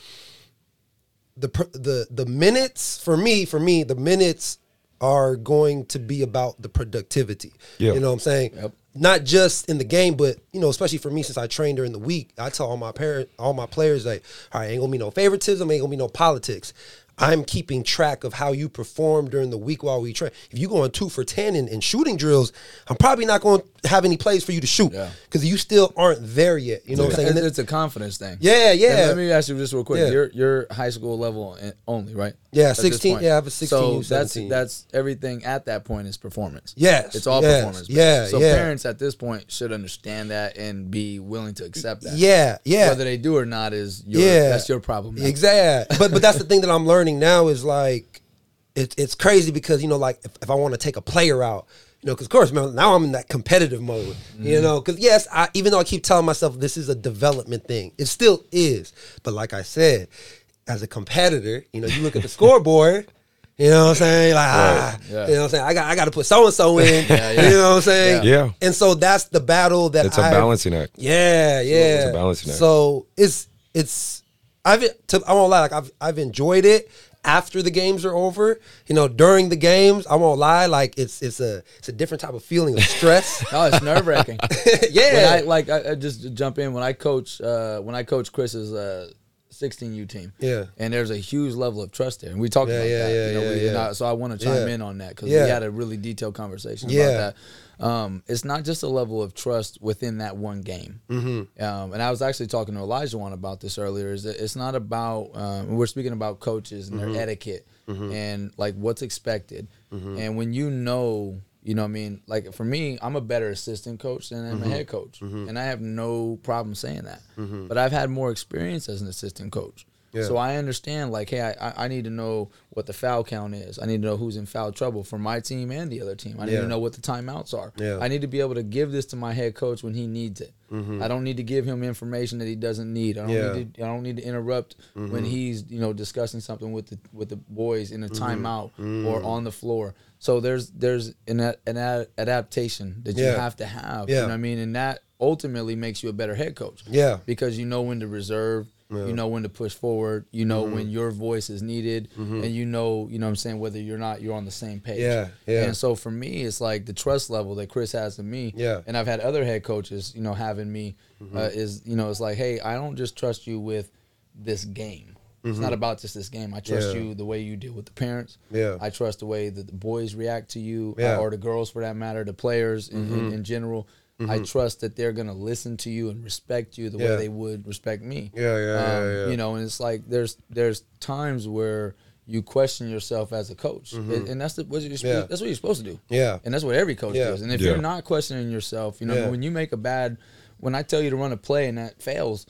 the the the minutes for me, for me, the minutes are going to be about the productivity. Yeah. You know what I'm saying? Yep. Not just in the game, but you know, especially for me since I trained during the week, I tell all my parent, all my players like, all right, ain't gonna be no favoritism, ain't gonna be no politics. I'm keeping track of how you perform during the week while we train. If you going two for ten in, in shooting drills, I'm probably not going to have any plays for you to shoot Yeah. because you still aren't there yet. You know what I'm saying? It's, it's a confidence thing. Yeah, yeah. And let me ask you just real quick. Yeah. You're high school level only, right? Yeah, 16 yeah, I have a 16, So that's 17. that's everything at that point is performance. Yes, it's all yes, performance. yeah, So yeah. parents at this point should understand that and be willing to accept that. yeah, yeah. Whether they do or not is your, yeah, that's your problem. now. Exactly. But but that's the thing that I'm learning now is like it's it's crazy because you know like if, if I want to take a player out. You know, because of course, man, now I'm in that competitive mode. You Mm-hmm. know, because yes, I even though I keep telling myself this is a development thing, it still is. But like I said, as a competitor, you know, you look at the scoreboard. You know what I'm saying? Like, ah, yeah. you know what I'm saying? I got I got to put so and so in. Yeah, yeah. You know what I'm saying? Yeah. Yeah. And so that's the battle that It's a I've- balancing act. yeah, yeah. it's a balancing act. So it's it's I've to, I won't lie, like I've I've enjoyed it after the games are over. You know, during the games, I won't lie, like it's it's a it's a different type of feeling of stress. Oh, it's nerve wracking. yeah. When I like I, I just jump in when I coach uh, when I coach Chris's uh, 16U team. Yeah. and there's a huge level of trust there, and we talked Yeah, about yeah, that. yeah, you know, yeah, we, yeah. I, so I want to chime in on that because we had a really detailed conversation about that. Um, it's not just a level of trust within that one game. Mm-hmm. Um, and I was actually talking to Elijah one about this earlier. Is that it's not about um, we're speaking about coaches and Mm-hmm. their etiquette and like what's expected. And when you know, you know, what I mean, like for me, I'm a better assistant coach than I'm Mm-hmm. a head coach, mm-hmm. and I have no problem saying that. Mm-hmm. But I've had more experience as an assistant coach. Yeah. So I understand, like, hey, I, I- need to know what the foul count is. I need to know who's in foul trouble for my team and the other team. I need Yeah. to know what the timeouts are. Yeah. I need to be able to give this to my head coach when he needs it. Mm-hmm. I don't need to give him information that he doesn't need. I don't Yeah. need to, I don't need to interrupt when he's you know discussing something with the with the boys in a timeout mm. or on the floor. So there's there's an an adaptation that you Yeah. have to have. Yeah. You know what I mean? And that ultimately makes you a better head coach Yeah. because you know when to reserve, you know when to push forward, you know Mm-hmm. when your voice is needed, and you know, you know what I'm saying, whether you're not you're on the same page. Yeah, yeah. And so for me, it's like the trust level that Chris has in me. Yeah. Mm-hmm. And I've had other head coaches, you know, having me uh, is, you know, it's like, hey, I don't just trust you with this game. It's not about just this game. I trust Mm-hmm. Yeah. you the way you deal with the parents. Yeah. I trust the way that the boys react to you, Yeah. Mm-hmm. uh, or the girls for that matter, the players in, in, in general. I trust that they're gonna listen to you and respect you the Yeah. way they would respect me. Yeah, yeah, yeah, yeah. You know, and it's like there's there's times where you question yourself as a coach, and, and that's the, what you're, Mm-hmm. Yeah. that's what you're supposed to do. Yeah. and that's what every coach Yeah. does. And if Yeah. you're not questioning yourself, you know, Yeah. when you make a bad, when I tell you to run a play and that fails,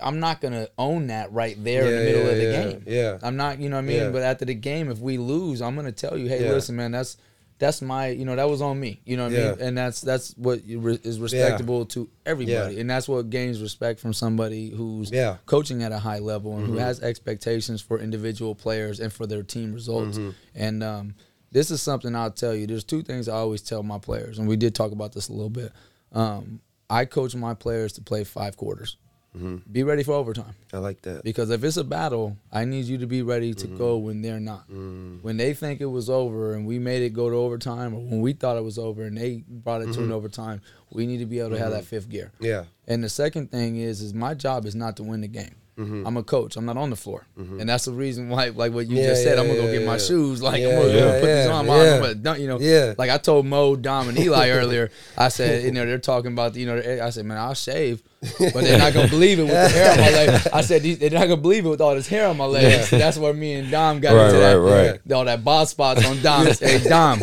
I'm not gonna own that right there in Mm-hmm. The middle yeah, of the yeah, game. yeah. I'm not, you know what I mean. Yeah. But after the game, if we lose, I'm gonna tell you, hey, Yeah. listen, man, that's that's my, you know, that was on me. You know what I mean? And that's that's what is you re- is respectable to everybody, Yeah. and that's what gains respect from somebody who's Yeah. Mm-hmm. coaching at a high level and who has expectations for individual players and for their team results. Mm-hmm. And um, this is something I'll tell you. There's two things I always tell my players, and we did talk about this a little bit. Um, I coach my players to play five quarters. Mm-hmm. Be ready for overtime. I like that. Because if it's a battle, I need you to be ready to go mm-hmm. when they're not. Mm. When they think it was over and we made it go to overtime, or when we thought it was over and they brought it to an mm-hmm. overtime, we need to be able to have mm-hmm. that fifth gear. Yeah. And the second thing is, is my job is not to win the game. I'm a coach. I'm not on the floor, and that's the reason why, like what you Yeah, just said, yeah, I'm gonna go yeah, get my yeah. shoes. Like Yeah, I'm gonna, yeah, put these yeah, on. yeah. I'm gonna dunk, you know, Yeah. Like I told Mo, Dom, and Eli earlier. I said, you know, they're talking about, you know, I said, man, I'll shave, but they're not gonna believe it with the hair on my leg. I said, they're not gonna believe it with all this hair on my legs. That's where me and Dom got Right, into that, right, right. all that bald spots on Dom. hey, Dom.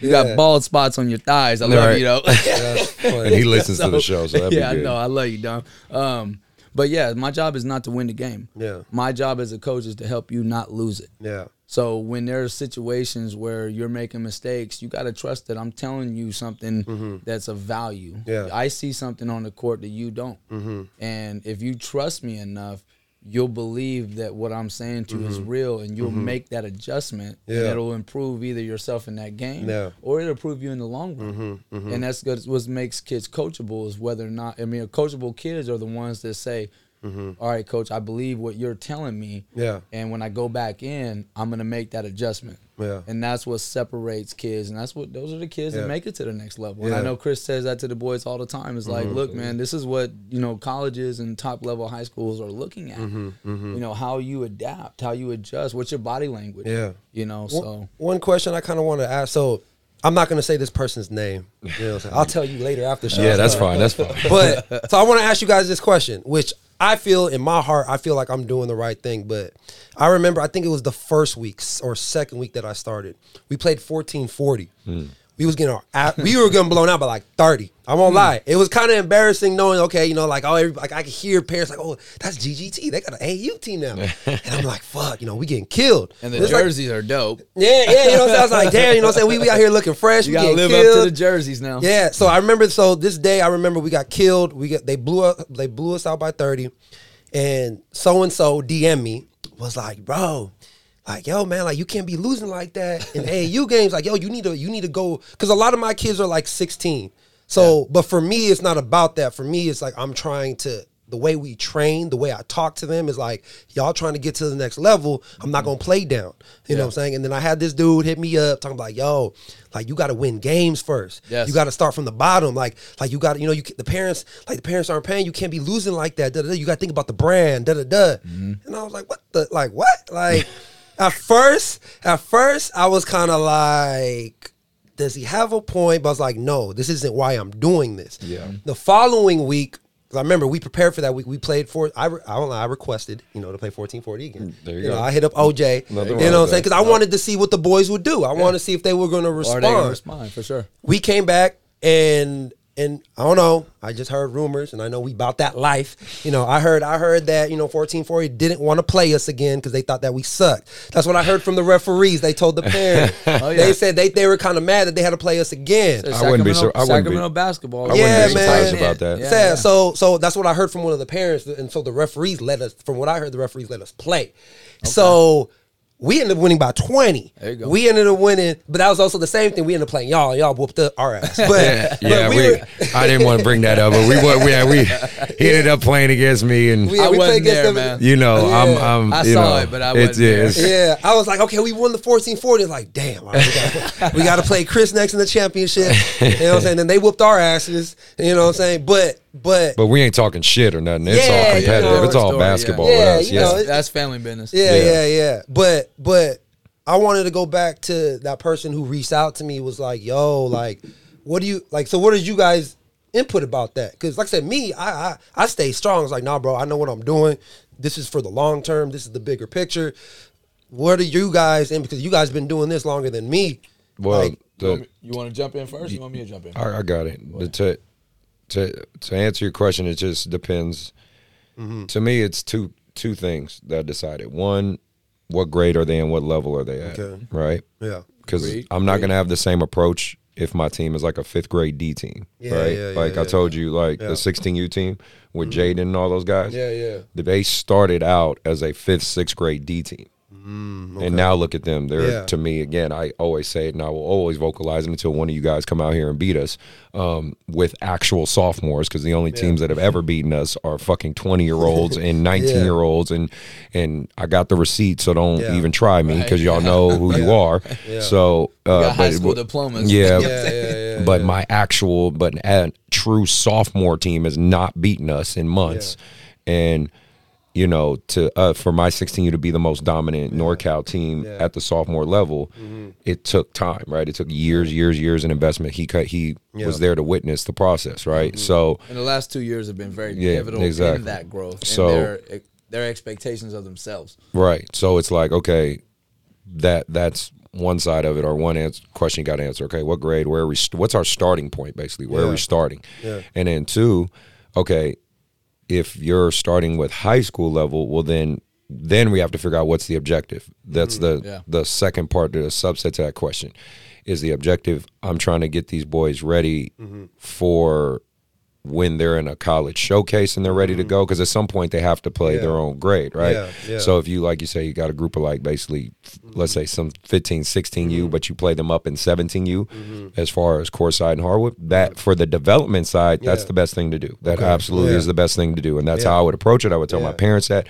You got bald spots on your thighs. I love Right. you though. That's And he listens to the show, so that'd yeah, be I know. I love you, Dom. Um, but yeah, my job is not to win the game. Yeah. My job as a coach is to help you not lose it. yeah. So when there are situations where you're making mistakes, you got to trust that I'm telling you something that's of value. Mm-hmm. Yeah. I see something on the court that you don't. Mm-hmm. And if you trust me enough, you'll believe that what I'm saying to you is real and you'll make that adjustment and Mm-hmm. Yeah. it'll improve either yourself in that game Yeah. Mm-hmm. or it'll improve you in the long run. And that's good. What makes kids coachable is whether or not, I mean, coachable kids are the ones that say, All right, coach, I believe what you're telling me. Yeah. And when I go back in, I'm gonna make that adjustment. Yeah. And that's what separates kids, and that's what those are the kids Yeah. that make it to the next level. And I know Chris says that to the boys all the time. It's like, mm-hmm. look, man, this is what you know colleges and top level high schools are looking at. Mm-hmm. Mm-hmm. You know how you adapt, how you adjust, what's your body language. Yeah. You know, so One question I kind of want to ask. So I'm not going to say this person's name. You know I'm saying? I'll tell you later after show. Yeah, that's fine. That's fine. But so I want to ask you guys this question, which I feel in my heart, I feel like I'm doing the right thing. But I remember, I think it was the first week or second week that I started. We played 1440. Hmm. We was getting our, we were getting blown out by like 30. I won't hmm. lie. It was kind of embarrassing knowing, okay, you know, like, oh, like I could hear parents like, oh, that's GGT. They got an AU team now. and I'm like, fuck, you know, we getting killed. and the It's like- jerseys are dope. yeah, yeah, you know what I'm saying? I was like, damn, you know what I'm saying? We, we out here looking fresh. You we gotta live killed. up to the jerseys now. Yeah, so I remember. So this day, I remember we got killed. We got they blew up. They blew us out by thirty, and so and so DM me was like, bro. Like yo man, like you can't be losing like that in AAU games. Like yo, you need to you need to go because a lot of my kids are like 16. So, but for me, it's not about that. For me, it's like I'm trying to the way we train, the way I talk to them is like y'all trying to get to the next level. I'm not mm-hmm. gonna play down. You know what I'm saying? And then I had this dude hit me up talking about yo, like you got to win games first. Yes. You got to start from the bottom. Like, like you got, you know, you the parents, like the parents aren't paying. You can't be losing like that. Da, da, da. You got to think about the brand. Da da da. Mm-hmm. And I was like, what the, like what? Like, at first, at first, I was kind of like, does he have a point? But I was like, no, this isn't why I'm doing this. Yeah. The following week, I remember we prepared for that week. We played for. I, re- I don't know. I requested, you know, to play 1440 again. Mm, there you you go. know, I hit up OJ. Nothing you know what I'm saying? Because I wanted to see what the boys would do. I wanted to see if they were going to Or respond they gonna respond for sure. we came back and and I don't know. I just heard rumors, and I know we about that life. You know, I heard I heard that you know 1440 didn't want to play us again because they thought that we sucked. That's what I heard from the referees. They told the parents. Oh, yeah. They said they they were kind of mad that they had to play us again. I wouldn't be sur- I wouldn't be- basketball. I wouldn't Yeah, be man. surprised about that. Yeah. Sad. So so that's what I heard from one of the parents, and so the referees let us. From what I heard, the referees let us play. So we ended up winning by twenty. There you go. We ended up winning, but that was also the same thing. We ended up playing y'all, y'all whooped up our ass. But, Yeah, but yeah, we. were- I didn't want to bring that up, but we were. We, yeah, we he ended up playing against me, and we, I we wasn't played against there, them. man. you know, Yeah. I'm. I'm. I you saw know, it, but I it's, wasn't there. it's- Yeah, I was like, okay, we won the 1440. It's like, damn, all right, we got we got to play Chris next in the championship. You know what I'm saying? Then they whooped our asses. You know what I'm saying? But but But we ain't talking shit or nothing. It's Yeah, all you competitive. know, it's all story, basketball Yeah, with us. Yeah. know, That's, that's family business. yeah, Yeah. yeah, yeah. But but I wanted to go back to that person who reached out to me was like, yo, like, what do you like? So what did you guys input about that? Because like I said, me, I I, I stay strong. It's like, nah, bro, I know what I'm doing. This is for the long term. This is the bigger picture. What are you guys in? Because you guys been doing this longer than me. well, Like, the, You want to jump in first? You want me to jump in? I, I got it. The- to to to answer your question, it just depends. Mm-hmm. To me, it's two two things that decide it. One, what grade are they in? What level are they at? Okay. Right. yeah. Because I'm not gonna have the same approach if my team is like a fifth grade D team, Yeah, right? yeah, yeah, like I yeah, told you, like Yeah. the 16U team with Jaden and all those guys. Yeah, yeah. They started out as a fifth, sixth grade D team. And now look at them. They're Mm, Yeah. to me again. I always say it, and I will always vocalize it until one of you guys come out here and beat us um, with actual sophomores. Because the only teams that have ever beaten us are fucking twenty year olds and nineteen year olds, and and I got the receipt, so don't Yeah. even try me because y'all know who you are. So uh, got high but- school diplomas. Yeah, Yeah, yeah, yeah, but my actual, but a true sophomore team has not beaten us in months, and you know, to uh, for my 16U to be the most dominant NorCal team Yeah. at the sophomore level, mm-hmm. it took time, right? It took years, years, years in investment. He cut, he was there to witness the process, right? Mm-hmm. So And the last two years have been very Yeah, pivotal exactly. in that growth. So- and their, eh, their expectations of themselves. Right. So it's like, okay, that that's one side of it, or one answer, question you got to answer. Okay, what grade? Where are we? st- What's our starting point? Basically, where are we starting? Yeah. And then two, okay, if you're starting with high school level, well then then we have to figure out what's the objective. That's mm, the Yeah. the second part, the subset to that question. Is the objective? I'm trying to get these boys ready mm-hmm. for when they're in a college showcase and they're ready to go because at some point they have to play Mm-hmm. Yeah. their own grade right? Yeah, yeah. so if you like you say you got a group of like basically let's say some 15 16 Mm-hmm. u but you play them up in 17 u as far as courtside and hardwood that for the development side that's the best thing to do. That Okay. absolutely is the best thing to do and that's how i would approach it. I would tell my parents that.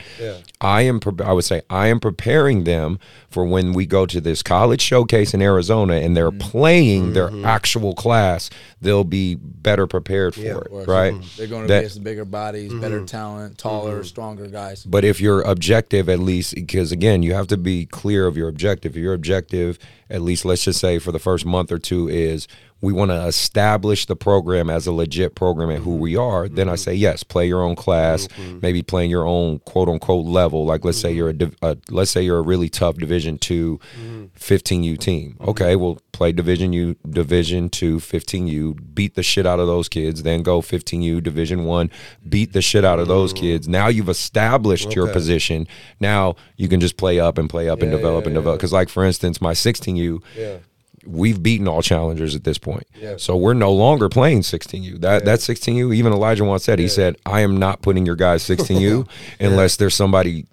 I am pre- i would say i am preparing them for when we go to this college showcase in arizona and they're Mm-hmm. playing their actual class they'll be better prepared for it Of course. right mm-hmm. They're going to That- be as bigger bodies, better mm-hmm. talent, taller, mm-hmm. stronger guys. but if you're objective, at least, because again, you have to be clear of your objective. Your objective, at least, let's just say for the first month or two, is we want to establish the program as a legit program and who we mm-hmm. are. Then I mm-hmm. say yes, play your own class, mm-hmm. maybe playing your own quote unquote level. Like let's say you're a, div- a let's say you're a really tough Division two, 15 U team. Okay, well play Division U, Division two, 15 U, beat the shit out of those kids. Then go 15 U, Division one, beat the shit out of those kids. Now you've established your position. Now you can just play up and play up and develop yeah, and develop. Because like for instance, my 16 U Yeah. We've beaten all challengers at this point. Yeah. So we're no longer playing 16U. That that 16U, even Elijah once said, he said, I am not putting your guys 16U unless there's somebody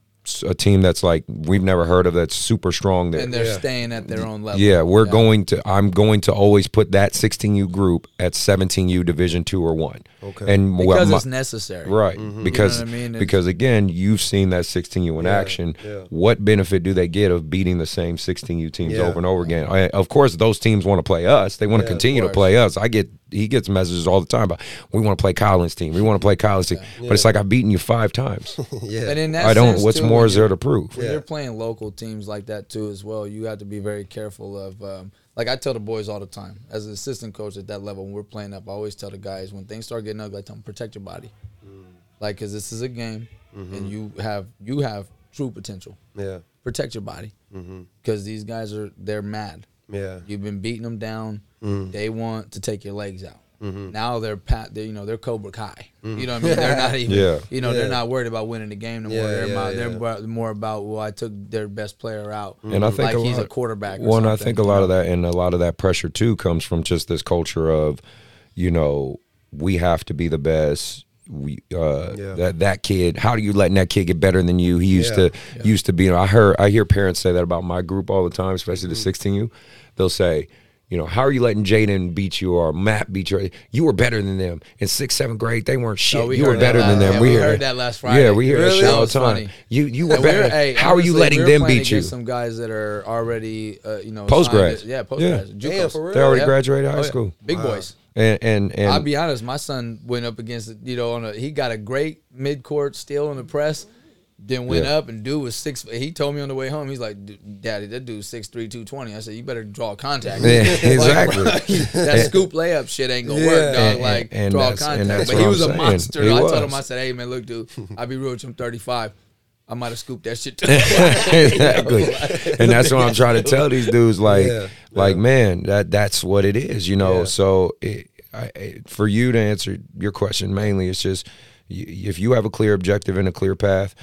a team that's like we've never heard of that's super strong there. And they're Yeah. staying at their own level. yeah, we're going to I'm going to always put that 16U group at 17U division 2 or 1. Okay. And what because my- it's necessary. Right, because Mm-hmm. what I mean? It's- because again, you've seen that 16U in action. yeah. What benefit do they get of beating the same 16U teams Yeah. over and over again? I, of course, those teams want to play us. They want to Yeah, continue to play us. I get he gets messages all the time about we want to play Collins team. We want to play Collins team. But it's like I've beaten you five times. Yeah. And in that I don't. sense, What's too, more when is there to prove? When Yeah. you're playing local teams like that too, as well, you have to be very careful of. Um, like I tell the boys all the time, as an assistant coach at that level, when we're playing up, I always tell the guys when things start getting ugly, I tell them protect your body, like because this is a game, and you have you have true potential. yeah. Protect your body, because these guys are they're mad. Yeah. You've been beating them down. Mm. They want to take your legs out. Mm-hmm. Now they're pat. They're, you know they're Cobra Kai. You know what I mean? They're not even. Yeah. You know Yeah. they're not worried about winning the game no more. Yeah, they're yeah, about, they're more about well, I took their best player out. And I think like a he's lot, a quarterback. Or Well, and I think a lot of that and a lot of that pressure too comes from just this culture of, you know, we have to be the best. We uh Yeah. that that kid. How do you letting that kid get better than you? He used Yeah. to used to be. You know, I heard I hear parents say that about my group all the time, especially the Mm-hmm. sixteen U. They'll say. You know, how are you letting Jaden beat you or Matt beat you? You were better than them in sixth, seventh grade. They weren't shit. Oh, we you were heard that better than them. yeah, we we hear heard that last Friday. Yeah, we hear Really? that shit all the time. funny. You you were And we're- better. hey, how are you letting we're them beat you? Some guys that are already, uh, you know, Post signed grads. Yeah, post Yeah. grads. Damn, JUCOs. for real? They already Yeah. graduated high Oh, yeah. school. Big boys. And and and I'll be honest, my son went up against you know on a he got a great mid court steal in the press. Then went Yeah. up and dude was six. He told me on the way home, he's like, "Daddy, that dude's six three, two twenty." I said, "You better draw contact." Yeah, Like, exactly. bro, that scoop layup shit ain't gonna Yeah. work, dog. And- like and draw that's- contact. But what he I'm was a saying. monster. He I told him, I said, "Hey man, look, dude, I be real with you. I'm 35. I might have scooped that shit too." exactly. And that's what I'm trying to tell these dudes. Like, Yeah, like man, that that's what it is. You know. Yeah. So it, I, it- for you to answer your question mainly, it's just if you have a clear objective and a clear path,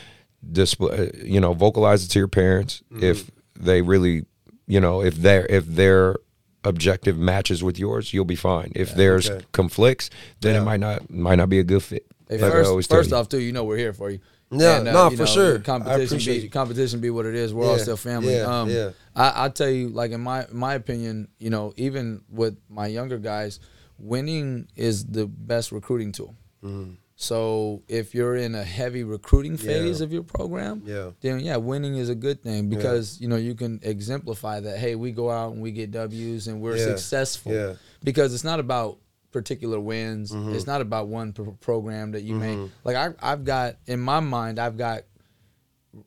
display. You know, vocalize it to your parents Mm-hmm. if they really, you know, if their if their objective matches with yours, you'll be fine. If there's okay. conflicts, then Yeah. it might not might not be a good fit. Hey, Like I always first, first off, too, you know we're here for you. Yeah, And, uh, no, for know, sure. Competition be competition be what it is. We're all still family. yeah, um, yeah. I, I tell you, like in my my opinion, you know, even with my younger guys, winning is the best recruiting tool. Mm-hmm. So if you're in a heavy recruiting phase Yeah. of your program, Yeah. then yeah, winning is a good thing because you know you can exemplify that. Hey, we go out and we get W's and we're Yeah. successful. Yeah. Because it's not about particular wins. Mm-hmm. It's not about one pro- program that you make. Like I, I've got in my mind, I've got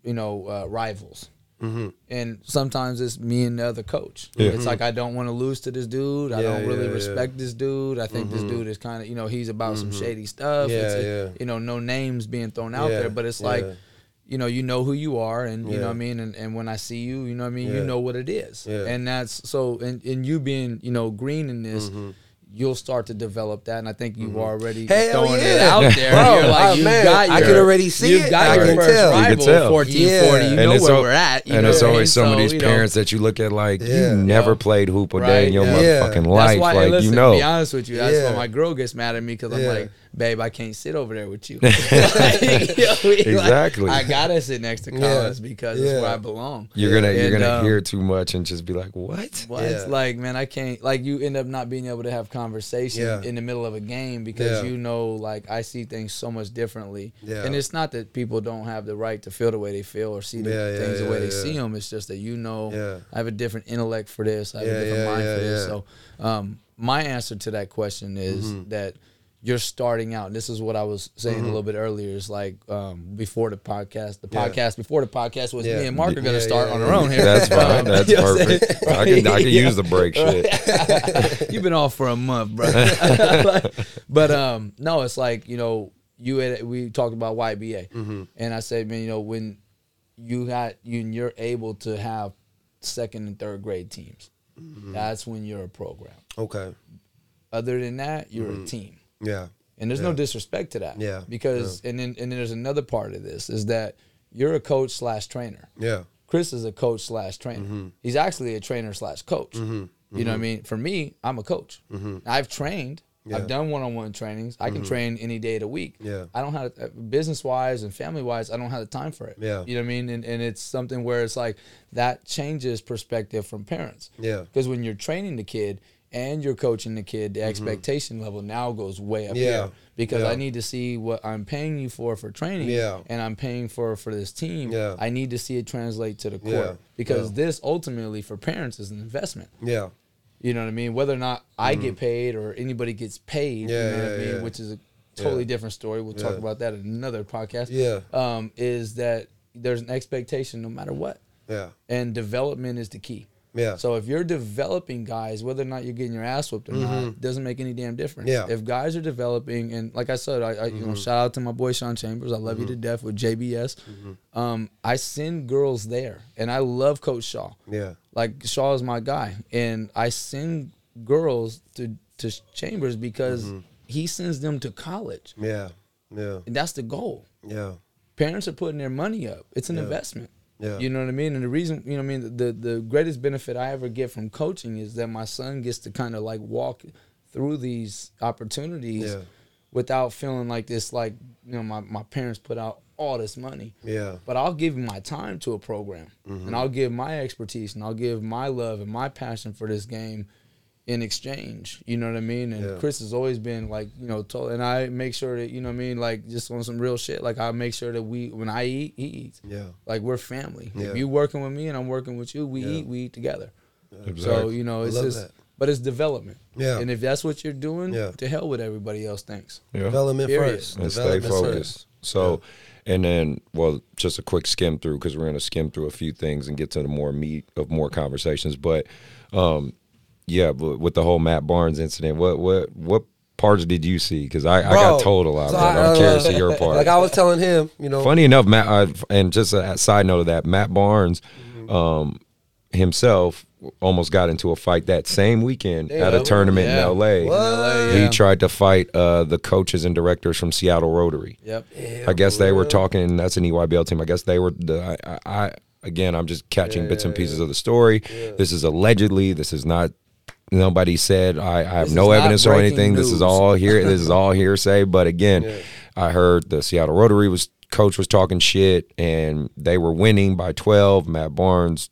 you know uh, rivals. Mm-hmm. And sometimes it's me and the other coach. Yeah. It's like I don't want to lose to this dude. I Yeah, don't really yeah, respect this dude. I think this dude is kind of you know he's about some shady stuff. Mm-hmm. Yeah, it's, yeah. You know, no names being thrown out there, but it's like you know, you know who you are, and you know what I mean. And, and when I see you, you know what I mean. You know what it is, and that's so. And, and you being you know green in this. Mm-hmm. You'll start to develop that, and I think you've already Hell throwing it out there. Bro, You're like, oh, you man, got I your, can already see you've it. got I your can first tell. You can tell. 14, Yeah. 40. You know where al- we're at. You and know it's what I mean? always some of these you know, parents that you look at like Yeah. you never Yeah. played hoop a day Right, in your yeah. motherfucking That's life. why, like listen, you know, to be honest with you, that's Yeah. why my girl gets mad at me because I'm like, babe, I can't sit over there with you. Like, you know, we- like, Exactly. I gotta sit next to Yeah. Collins because it's where I belong. You're gonna you're gonna um, hear too much and just be like, what? What? Yeah. Like, man, I can't. Like, you end up not being able to have conversation Yeah. in the middle of a game because Yeah. you know, like, I see things so much differently. Yeah. And it's not that people don't have the right to feel the way they feel or see the Yeah, yeah, things the way yeah, they yeah. see them. It's just that you know, Yeah. I have a different intellect for this. I have Yeah, a different yeah, mind yeah, for this. yeah. So, um, my answer to that question is Mm-hmm. that you're starting out. And This is what I was saying a little bit earlier. Is like um, before the podcast. The Mm-hmm. Yeah. podcast before the podcast was Yeah. me and Mark are going to Yeah, start on our own here. That's fine. That's you know perfect. saying? I can I can use the break shit. You've been off for a month, bro. Like, but um, no, it's like you know, you had we talked about YBA, Mm-hmm. and I said, man, you know, when you got you and you're able to have second and third grade teams, Mm-hmm. that's when you're a program. Okay. Other than that, you're a team. Yeah. And there's no Mm-hmm. Disrespect to that. Yeah, Because and then and then there's another part of this is that you're a coach slash trainer. Yeah. Chris is a coach slash trainer. Mm-hmm. He's actually a trainer slash coach. You know what I mean? For me, I'm a coach. I've trained. Mm-hmm. Yeah. Mm-hmm. I've done one-on-one trainings. I can train any day of the week. Yeah. I don't have business wise and family wise. I don't have the time for it. Yeah. You know what I mean? And, and it's something where it's like that changes perspective from parents. Yeah. Because when you're training the kid and you're coaching the kid, the expectation level now goes way up Mm-hmm. Yeah. here because Yeah. I need to see what I'm paying you for for training. Yeah. And I'm paying for for this team. Yeah. I need to see it translate to the court Yeah. because this ultimately for parents is an investment. Yeah. You know what I mean? Whether or not I get paid or anybody gets paid. Yeah, you know what I mean, which is a totally different story. We'll talk about that in another podcast. Yeah. Um, is that there's an expectation no matter what. Yeah. And development is the key. Yeah. So if you're developing guys, whether or not you're getting your ass whooped or not, doesn't make any damn difference. Mm-hmm. Yeah. If guys are developing, and like I said, I, I you know shout out to my boy Sean Chambers. I love you to Mm-hmm. death with JBS. Um, I send girls there, and I love Coach Shaw. Yeah. Like Shaw is my guy, and I send girls to to Chambers because Mm-hmm. he sends them to college, Yeah. Yeah. and that's the goal. Yeah. Parents are putting their money up. It's an investment. Yeah. You know what I mean? And the reason, you know what I mean, the the greatest benefit I ever get from coaching is that my son gets to kind of like walk through these opportunities Yeah. without feeling like this like, you know, my, my parents put out all this money. Yeah. But I'll give my time to a program Mm-hmm. and I'll give my expertise and I'll give my love and my passion for this game in exchange. You know what I mean? And Yeah. Chris has always been like, you know, told, and I make sure that, you know what I mean, like just on some real shit. Like I make sure that we, when I eat, he eats. Yeah. Like we're family. Yeah. If you working with me and I'm working with you, we Yeah. eat, we eat together. Exactly. So, you know, it's just, that. but it's development. Yeah. And if that's what you're doing, Yeah. to hell with everybody else thinks. Yeah. Development Period. first. and stay Development first. focused. So, and then, well, just a quick skim through because we're going to skim through a few things and get to the more meat of more conversations. But, um, yeah, but with the whole Matt Barnes incident, what what what parts did you see? Because I, I got told a lot. so but I- I'm uh, curious to your part. Like I was telling him, you know. Funny enough, Matt, uh, and just a side note of that, Matt Barnes Mm-hmm. um, himself almost got into a fight that same weekend at a tournament Yeah. in L.A. LA, He yeah. tried to fight uh, the coaches and directors from Seattle Rotary. Yep. I guess they were talking. That's an EYBL team. I guess they were. The, I, I, I again, I'm just catching bits and pieces of the story. This is allegedly. This is not. Nobody said. I, I have This no evidence or anything. This is all here. This is all hearsay. But again, I heard the Seattle Rotary was coach was talking shit, and they were winning by 12. Matt Barnes.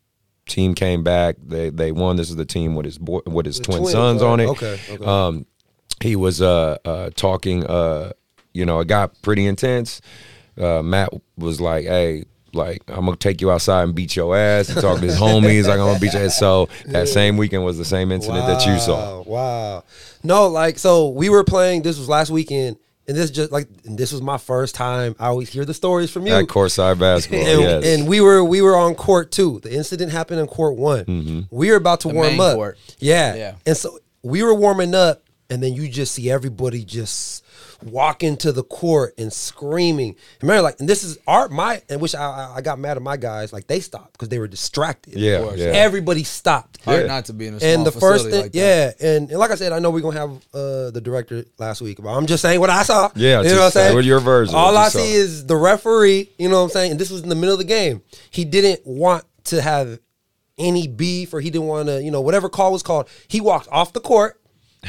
Team came back. They they won. This is the team with his boy, with his twin twins, sons right? on it. Okay, okay. Um, he was uh, uh talking uh you know it got pretty intense uh matt was like hey like i'm gonna take you outside and beat your ass and talk to his homies like i'm gonna beat your ass so that same weekend was the same incident that you saw Wow, Wow. No, like so we were playing. This was last weekend, and this just like and this was my first time. I always hear the stories from you. at courtside basketball and, yes and we were we were on court two. The incident happened in court one. Mm-hmm. We were about to The warm main up. court. Yeah. Yeah. And so we were warming up, and then you just see everybody just walk into the court and screaming. Remember, like, and this is our my, and which I I- I got mad at my guys. Like they stopped because they were distracted. Yeah, yeah. Everybody stopped. Hard Yeah. not to be in a small And the first thing, like yeah, and, and like I said, I know we're gonna have uh, the director last week, but I'm just saying what I saw. Yeah, you know what I'm saying. what your version, All you I saw. see is the referee. You know what I'm saying, and this was in the middle of the game. He didn't want to have any beef, or he didn't want to, you know, whatever call was called. He walked off the court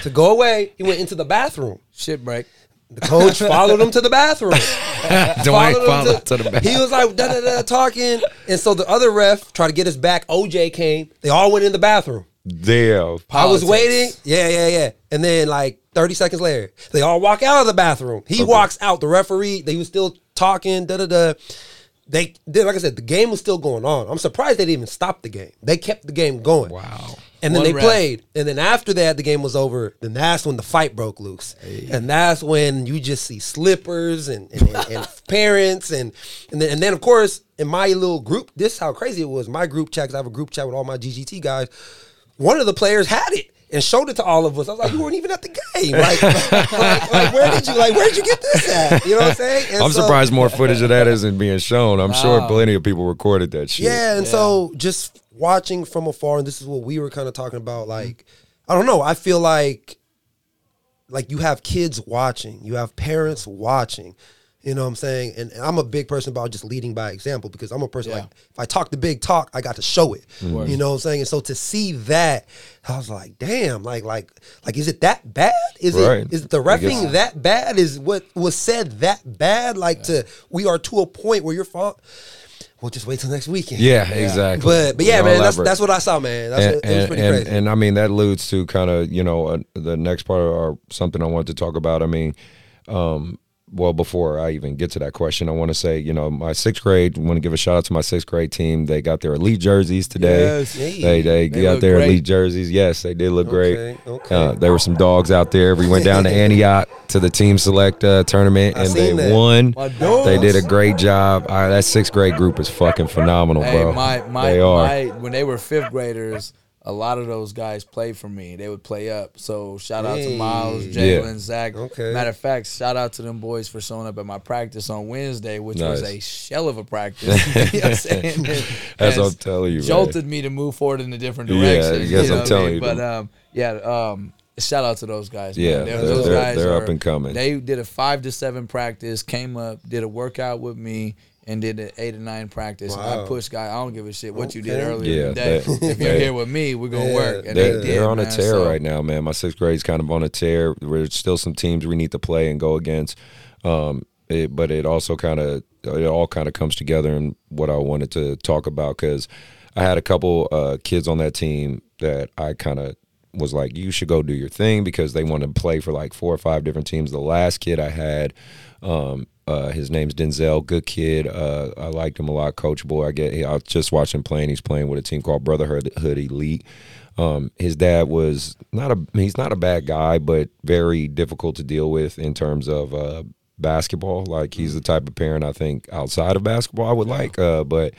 to go away. He went into the bathroom. Shit break. The coach followed him to the bathroom. Dwayne Followed followed to the back. He was like da da da talking, and so the other ref tried to get us back. OJ came. They all went in the bathroom. Damn. I was waiting. Yeah, yeah, yeah. And then like 30 seconds later, they all walk out of the bathroom. He walks out. The referee, they was still talking, da da da. They did, like I said, the game was still going on. I'm surprised they didn't even stop the game. They kept the game going. Wow. And then One they ref. played. And then after that, the game was over. Then that's when the fight broke loose. And that's when you just see slippers and, and, and, and parents. And and then, and then, of course, in my little group, this is how crazy it was. My group chat, because I have a group chat with all my GGT guys. One of the players had it and showed it to all of us. I was like, you weren't even at the game. Like, like, like, where did you like where did you get this at? You know what I'm saying? And I'm so- surprised more footage of that isn't being shown. I'm sure plenty of people recorded that shit. Yeah, and so just watching from afar, and this is what we were kind of talking about. Like, I don't know. I feel like, like you have kids watching, you have parents watching. You know what I'm saying? And, and I'm a big person about just leading by example because I'm a person Yeah. like if I talk the big talk, I got to show it. You know what I'm saying? And so to see that, I was like, damn, like like like is it that bad? Is Right. it is the refing that bad? Is what was said that bad? Like to we are to a point where you're. We'll just wait till next weekend. Yeah, exactly. But but yeah, man, that's that's what I saw, man. That's and, it, was and, pretty and, crazy. and I mean that alludes to kind of you know uh, the next part of our, something I wanted to talk about. I mean, um, well before I even get to that question, I want to say you know my sixth grade. Want to give a shout out to my sixth grade team. They got their elite jerseys today. Yes. Hey. They they, They got their great. elite jerseys. Yes, they did look great. Okay. Uh, there were some dogs out there. We went down to Antioch to the team select uh, tournament I and they that. won. They did a great job. That sixth grade group is fucking phenomenal, Hey, bro. my my, they are. my when they were fifth graders, a lot of those guys played for me. They would play up. So shout out to. Miles, Yeah. Jalen, Zach. Okay. Matter of fact, shout out to them boys for showing up at my practice on Wednesday, which was a shell of a practice. you know what I'm? As I'm telling you, man. jolted me to move forward in a different Yeah, direction. I guess you know I'm I telling mean? you, But um, yeah, um, shout out to those guys. Yeah, man. They're- they're- those they're- guys they're are- up and coming. They did a five to seven practice, came up, did a workout with me. And did an eight to nine practice. Wow. I pushed guy. I don't give a shit what you did earlier Yeah, today. they- if you're here with me, we're gonna Yeah, work. And they're, they did. they're on a tear So, right now, man. My sixth grade's kind of on a tear. There's still some teams we need to play and go against. Um, it, but it also kind of it all kind of comes together in what I wanted to talk about because I had a couple uh, kids on that team that I kind of was like, you should go do your thing because they want to play for like four or five different teams. The last kid I had, um, uh, his name's Denzel, good kid. Uh, I liked him a lot, coachable. I get. I just watched him playing. He's playing with a team called Brotherhood Hood Elite. Um, his dad was not a. He's not a bad guy, but very difficult to deal with in terms of uh, basketball. Like he's the type of parent I think outside of basketball I would like, uh, but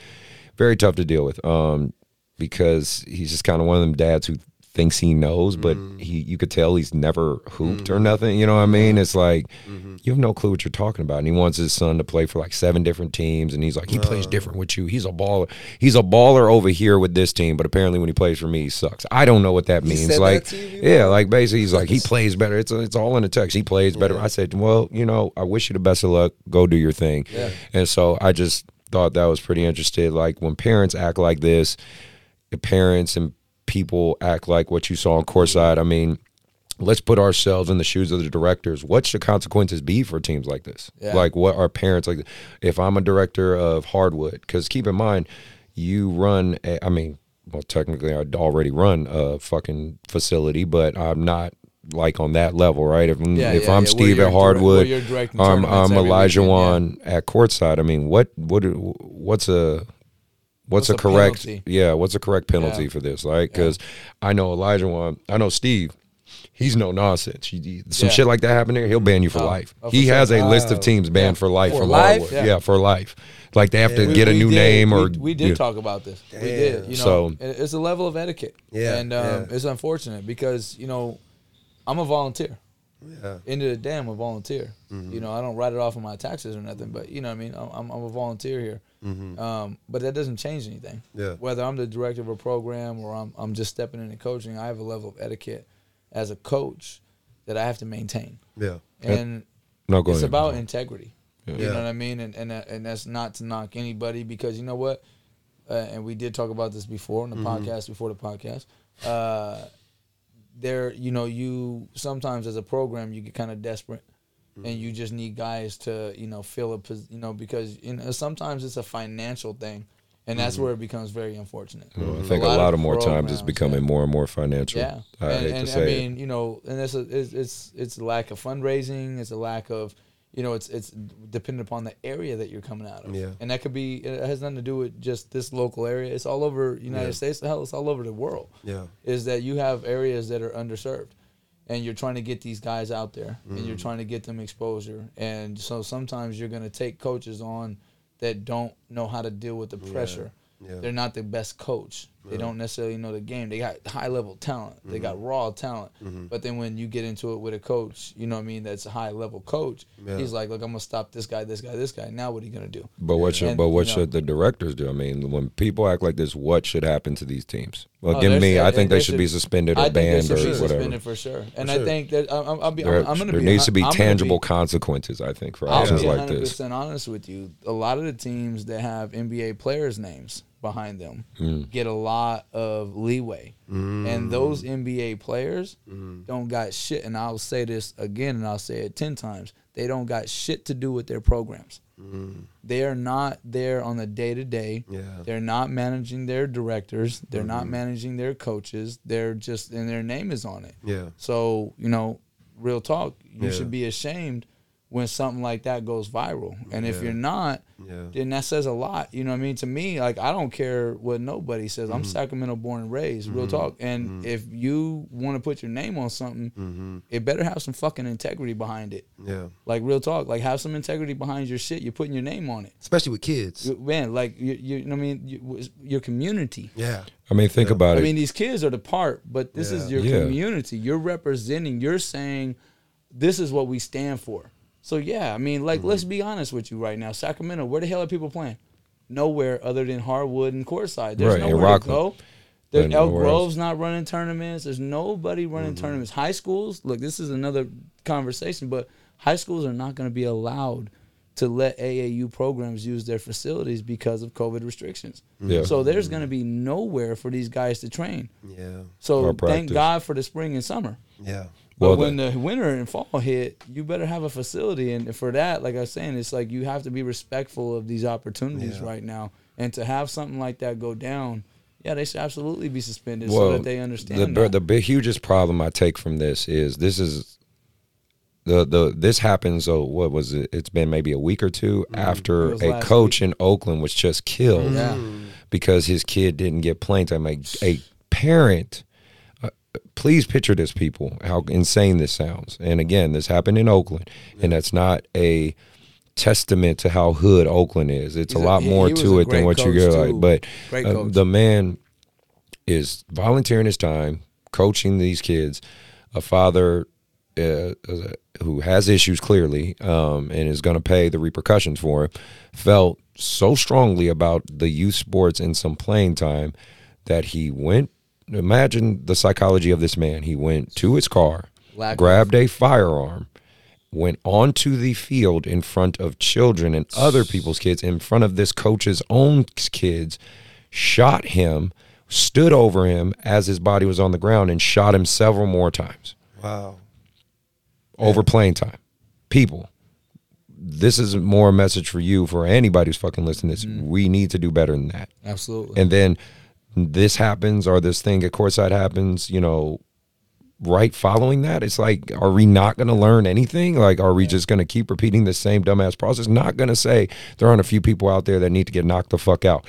very tough to deal with. Um, because he's just kind of one of them dads who thinks he knows, but mm-hmm. he you could tell he's never hooped or mm-hmm. nothing. You know what I mean? It's like mm-hmm. you have no clue what you're talking about. And he wants his son to play for like seven different teams, and he's like, he plays uh. different with you. He's a baller. He's a baller over here with this team, but apparently when he plays for me, he sucks. I don't know what that He means. like, that you, yeah, like basically he's like he plays better. It's it's all in the text. He plays better. I said, well, you know, I wish you the best of luck. Go do your thing. And so I just thought that was pretty interesting. Like when parents act like this, parents and people act like what you saw on courtside. I mean, let's put ourselves in the shoes of the directors. What should consequences be for teams like this? Yeah. Like what are parents like? If I'm a director of Hardwood, because keep in mind, you run. A, I mean, well, technically, I'd already run a fucking facility, but I'm not like on that level, right? If, Yeah, if yeah, I'm yeah. Steve at you're direct- Hardwood, I'm, I'm Elijah Wan at courtside. I mean, what what what's a what's, What's a, a correct penalty? yeah what's a correct penalty Yeah. for this like because i know elijah one i know steve he's no nonsense He- he- some Yeah. shit like that happen there he'll ban you for Oh, life oh, for he sure. has a list of teams banned Yeah. for life For from life? Yeah. Yeah. for life like they have to Yeah. get a new did- name or we did yeah. talk about this. We did. You know, So- it's a level of etiquette. Yeah, and um, yeah. it's unfortunate because you know, I'm a volunteer. Yeah. End of the day, I'm a volunteer. You know, I don't write it off on my taxes or nothing, but you know what I mean. I'm, I'm, I'm a volunteer here. Um, but that doesn't change anything. Yeah. Whether I'm the director of a program or I'm, I'm just stepping into coaching, I have a level of etiquette as a coach that I have to maintain. Yeah. And no go it's ahead. about integrity. Yeah. You Yeah. know what I mean? And and and that's not to knock anybody because you know what? Uh, and we did talk about this before in the podcast before the podcast. Uh, there, you know, you sometimes as a program you get kind of desperate and mm-hmm. you just need guys to you know fill a pos- you know because you know sometimes it's a financial thing, and that's mm-hmm. where it becomes very unfortunate. Well, I mm-hmm. think a lot, of more times it's becoming yeah. more and more financial. Yeah, I and, hate and to say I it. mean, you know, and it's a, it's it's it's a lack of fundraising. It's a lack of, you know, it's it's dependent upon the area that you're coming out of. Yeah. and that could be it has nothing to do with just this local area. It's all over United Yeah. States. Hell, it's all over the world. Yeah. is that you have areas that are underserved, and you're trying to get these guys out there, and Mm. you're trying to get them exposure. And so sometimes you're going to take coaches on that don't know how to deal with the pressure. Yeah. They're not the best coach. They don't necessarily know the game. They got high level talent. They Mm-hmm. got raw talent. But then when you get into it with a coach, you know what I mean, that's a high level coach, Yeah. he's like, Look, I'm gonna stop this guy, this guy, this guy. Now what are you gonna do? But what should And, but what you know- should the directors do? I mean, when people act like this, what should happen to these teams? Well, Oh, give me. I think they there should be suspended or I think they banned or whatever. suspended for sure. And I sure. think that I'm, I'll be There, I'm, I'm gonna there be needs to be I'm gonna tangible consequences. I think for I'll actions be like 100 this. percent honest with you. A lot of the teams that have NBA players' names behind them Hmm. get a lot of leeway, mm. and those NBA players mm. don't got shit. And I'll say this again, and I'll say it ten times: they don't got shit to do with their programs. Mm. They are not there on the day to day. Yeah. They're not managing their directors. They're not mm-hmm. managing their coaches. They're just and their name is on it. Yeah. So, you know, real talk, you Yeah. should be ashamed when something like that goes viral. And if you're not, Yeah. then that says a lot. You know what I mean? To me, like I don't care what nobody says. Mm-hmm. I'm Sacramento born and raised, real talk. And if you want to put your name on something, Mm-hmm. it better have some fucking integrity behind it. Yeah. Like real talk, like have some integrity behind your shit. You're putting your name on it. Especially with kids. Man, like you, you, you know what I mean? You, your community. Yeah. I mean, think about I it. I mean, these kids are the part, but this is your Yeah. community. You're representing. You're saying, this is what we stand for. So yeah, I mean, like, let's be honest with you right now. Sacramento, where the hell are people playing? Nowhere other than Hardwood and Courtside. There's Right, nowhere to go. There's Elk nowhere else. Grove's not running tournaments. There's nobody running tournaments. High schools, look, this is another conversation, but high schools are not going to be allowed to let AAU programs use their facilities because of COVID restrictions. Yeah. So there's going to be nowhere for these guys to train. Yeah. So thank. God for the spring and summer. Yeah. But Well, when the winter and fall hit, you better have a facility. And for that, like I was saying, it's like you have to be respectful of these opportunities Yeah. right now. And to have something like that go down, yeah, they should absolutely be suspended so that they understand. the that. the big hugest problem I take from this is this is the the this happens. Oh, what was it? It's been maybe a week or two Mm-hmm. After a coach in Oakland was just killed Yeah. because his kid didn't get playing time. A, a parent. Please picture this, people, how insane this sounds. And again, this happened in Oakland, and that's not a testament to how hood Oakland is. It's He's a a- lot he- more he to it than what you get. Like, but uh, the man is volunteering his time, coaching these kids. A father uh, who has issues clearly um, and is going to pay the repercussions for it, felt so strongly about the youth sports and some playing time that he went. Imagine the psychology of this man. He went to his car, Lack of- grabbed a firearm, went onto the field in front of children and other people's kids, in front of this coach's own kids, shot him, stood over him as his body was on the ground, and shot him several more times Wow. over playing time. People, this is more a message for you, for anybody who's fucking listening to this. Mm. We need to do better than that. Absolutely. And then this happens or this thing at courtside happens, you know, right following that, it's like, are we not going to learn anything? Like, are we just going to keep repeating the same dumbass process? Not going to say there aren't a few people out there that need to get knocked the fuck out.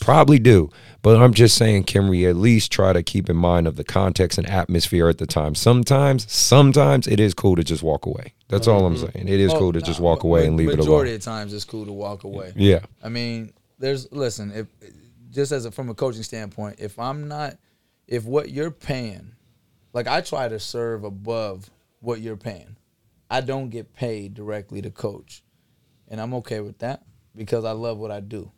Probably do. But I'm just saying, can we at least try to keep in mind of the context and atmosphere at the time? Sometimes, sometimes it is cool to just walk away. That's all I'm mm-hmm. saying. It is Oh, cool to just walk away and leave it alone. Majority of times, it's cool to walk away. Yeah. I mean, there's listen. If just as a, from a coaching standpoint, if I'm not, if what you're paying, like I try to serve above what you're paying. I don't get paid directly to coach, and I'm okay with that because I love what I do,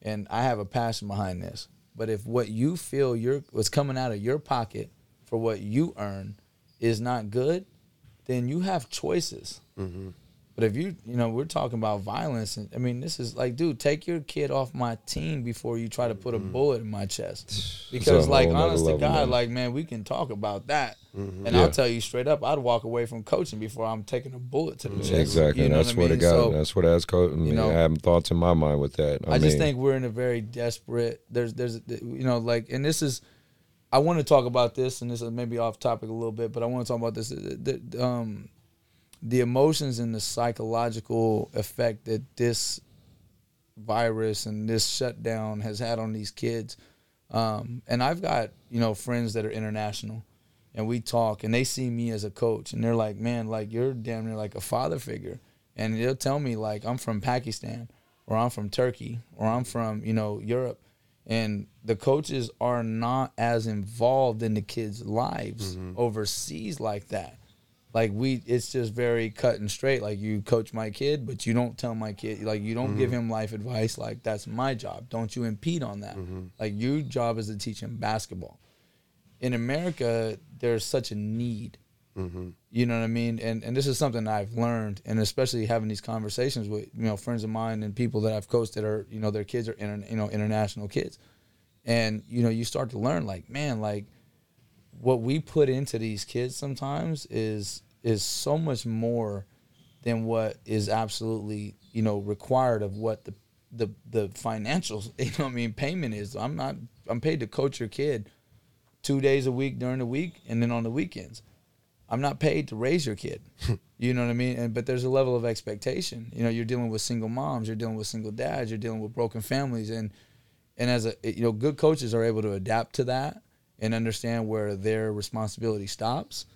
and I have a passion behind this. But if what you feel your what's coming out of your pocket for what you earn is not good, then you have choices. Mm-hmm. But if you, you know, we're talking about violence, and I mean, this is like, dude, take your kid off my team before you try to put a mm-hmm. bullet in my chest. Because, like, honest to God, man. like, man, we can talk about that, mm-hmm. and Yeah. I'll tell you straight up, I'd walk away from coaching before I'm taking a bullet to the mm, chest. Exactly. You know that's what, I what, mean? it got. So, that's what has coach. I mean, know, I have thoughts in my mind with that. I, I, just think we're in a very desperate. There's, there's, you know, like, and this is, I want to talk about this, and this is maybe off topic a little bit, but I want to talk about this. Uh, the, um, the emotions and the psychological effect that this virus and this shutdown has had on these kids. Um, and I've got you know friends that are international, and we talk, and they see me as a coach, and they're like, "Man, like you're damn near like a father figure," and they'll tell me like I'm from Pakistan, or I'm from Turkey, or I'm from you know Europe, and the coaches are not as involved in the kids' lives overseas like that like we it's just very cut and straight. Like you coach my kid but you don't tell my kid like you don't give mm-hmm. him life advice. Like that's my job. Don't you impede on that. Mm-hmm. Like your job is to teach him basketball. In america there's such a need. Mm-hmm. You know what i mean? And and this is something i've learned and especially having these conversations with you know friends of mine and people that i've coached that are you know their kids are inter, you know international kids. And you know you start to learn like man like what we put into these kids sometimes is is so much more than what is absolutely you know required of what the the the financial you know what I mean payment is. I'm not I'm paid to coach your kid two days a week during the week and then on the weekends. I'm not paid to raise your kid. you know what I mean? And but there's a level of expectation. You know, you're dealing with single moms, you're dealing with single dads, you're dealing with broken families and and as a you know good coaches are able to adapt to that and understand where their responsibility stops.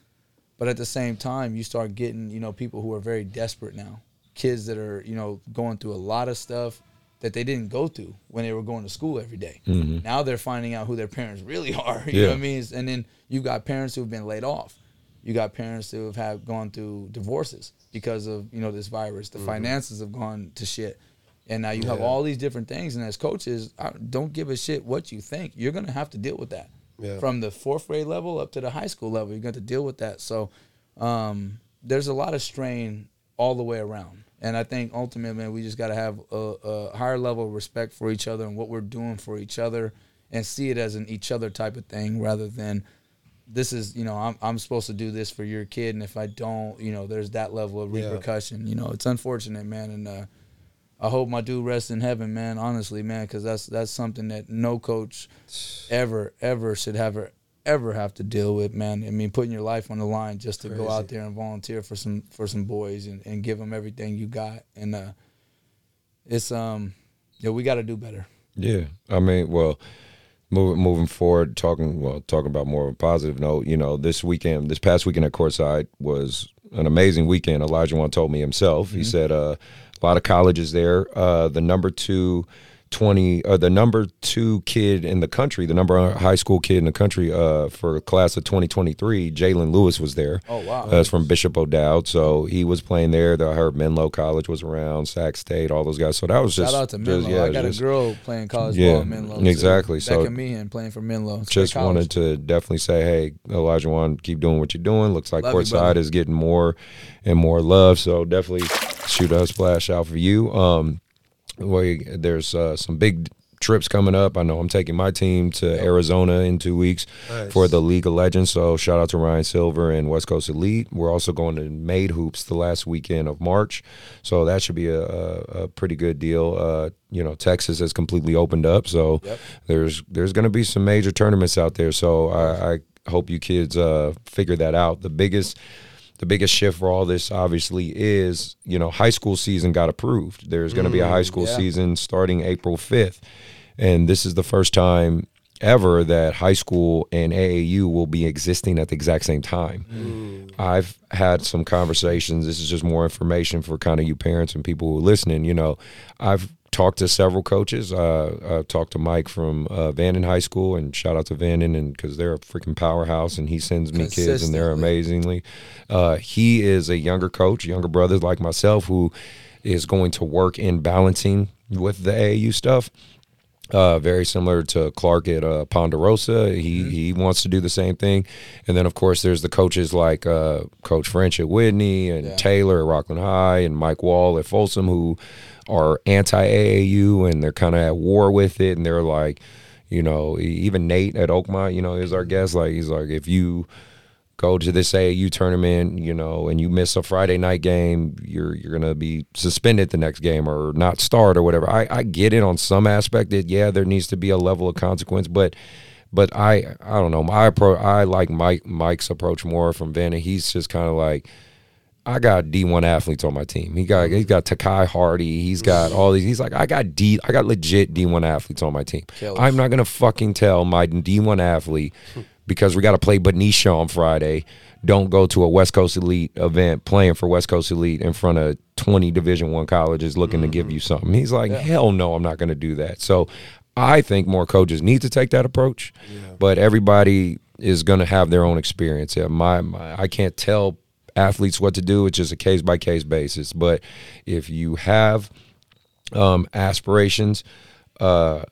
But at the same time you start getting you know people who are very desperate now. Kids that are you know going through a lot of stuff that they didn't go through when they were going to school every day. Mm-hmm. now they're finding out who their parents really are you know Yeah. what i mean? And then you've got parents who've been laid off. You got parents who have had gone through divorces because of you know this virus. The mm-hmm. finances have gone to shit. And now you have all these different things. And as coaches I don't give a shit what you think. You're going to have to deal with that Yeah. from the fourth grade level up to the high school level. You're going to deal with that. So um, there's a lot of strain all the way around. And i think ultimately man, we just got to have a, a higher level of respect for each other and what we're doing for each other and see it as an each other type of thing rather than this is you know I'm, I'm supposed to do this for your kid. And if i don't you know there's that level of Yeah. repercussion. You know it's unfortunate man. And uh, i hope my dude rests in heaven man honestly man because that's that's something that no coach ever ever should ever ever have to deal with man i mean putting your life on the line just to go out there and volunteer for some for some boys and, and give them everything you got and uh it's um yeah we got to do better Yeah, I mean, well, moving moving forward, talking well, talking about more of a positive note. You know, this weekend, this past weekend at Courtside was an amazing weekend. Elijah one told me himself. He said uh, a lot of colleges there. Uh, the number two. 20 uh, the number two kid in the country the number one high school kid in the country uh, for class of 2023 jalen lewis was there Oh, wow. uh, it's from bishop o'dowd so he was playing there i heard menlo college was around sac state all those guys so that was just Shout out to just- Menlo. yeah, I got just- a girl playing college Yeah, ball at Menlo. exactly. So- Becca Meehan playing for Menlo. It's just wanted to definitely say, hey, Elijah One, keep doing what you're doing. Looks like Love you, Courtside brother. is getting more and more love. So definitely shoot a splash out for you. Um, we, there's uh, some big trips coming up. I know I'm taking my team to Arizona in two weeks Nice. for the League of Legends. So shout out to Ryan Silver and West Coast Elite. We're also going to Made Hoops the last weekend of March. So that should be a, a, a pretty good deal. Uh, you know, Texas has completely opened up. So Yep. there's there's going to be some major tournaments out there. So I, I hope you kids uh, figure that out. The biggest the biggest shift for all this obviously is you know high school season got approved. There's going to be a high mm, school yeah. season starting April 5th, and this is the first time ever that high school and AAU will be existing at the exact same time. I've had some conversations. This is just more information for kind of you parents and people who are listening. You know, I've talked to several coaches. Uh, I've talked to Mike from uh, Vanden High School, and shout out to Vanden, and because they're a freaking powerhouse, and he sends me kids, and they're amazingly. Uh, he is a younger coach, younger brothers like myself, who is going to work in balancing with the AAU stuff. Uh, very similar to Clark at uh, Ponderosa. He Mm-hmm. he wants to do the same thing, and then of course there's the coaches like uh, Coach French at Whitney and Yeah. Taylor at Rocklin High and Mike Wall at Folsom who are anti AAU and they're kind of at war with it, and they're like, you know, even Nate at Oakmont, you know, is our guest. Like he's like, if you go to this AAU tournament, you know, and you miss a Friday night game, you're you're gonna be suspended the next game or not start or whatever. I, I get it on some aspect that yeah, there needs to be a level of consequence, but but I I don't know. My approach I like Mike Mike's approach more from Vanden. He's just kind of like I got D one athletes on my team. He got he's got Takai Hardy. He's got all these. He's like I got D. I got legit D one athletes on my team. Killers. I'm not gonna fucking tell my D one athlete because we got to play Benicia on Friday. Don't go to a West Coast Elite event playing for West Coast Elite in front of 20 Division One colleges looking to give you something. He's like, hell no, I'm not going to do that. So I think more coaches need to take that approach, but everybody is going to have their own experience. Yeah, my, my I can't tell athletes what to do. It's just a case by case basis. But if you have um, aspirations, uh,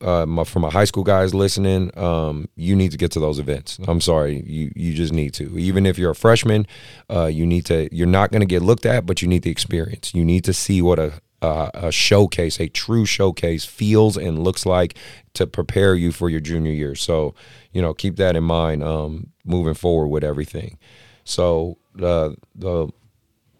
uh, my, for my high school guys listening, um, you need to get to those events. I'm sorry, you you just need to. Even if you're a freshman, uh, you need to. You're not going to get looked at, but you need the experience. You need to see what a uh, a showcase, a true showcase, feels and looks like to prepare you for your junior year. So, you know, keep that in mind um, moving forward with everything. So uh, the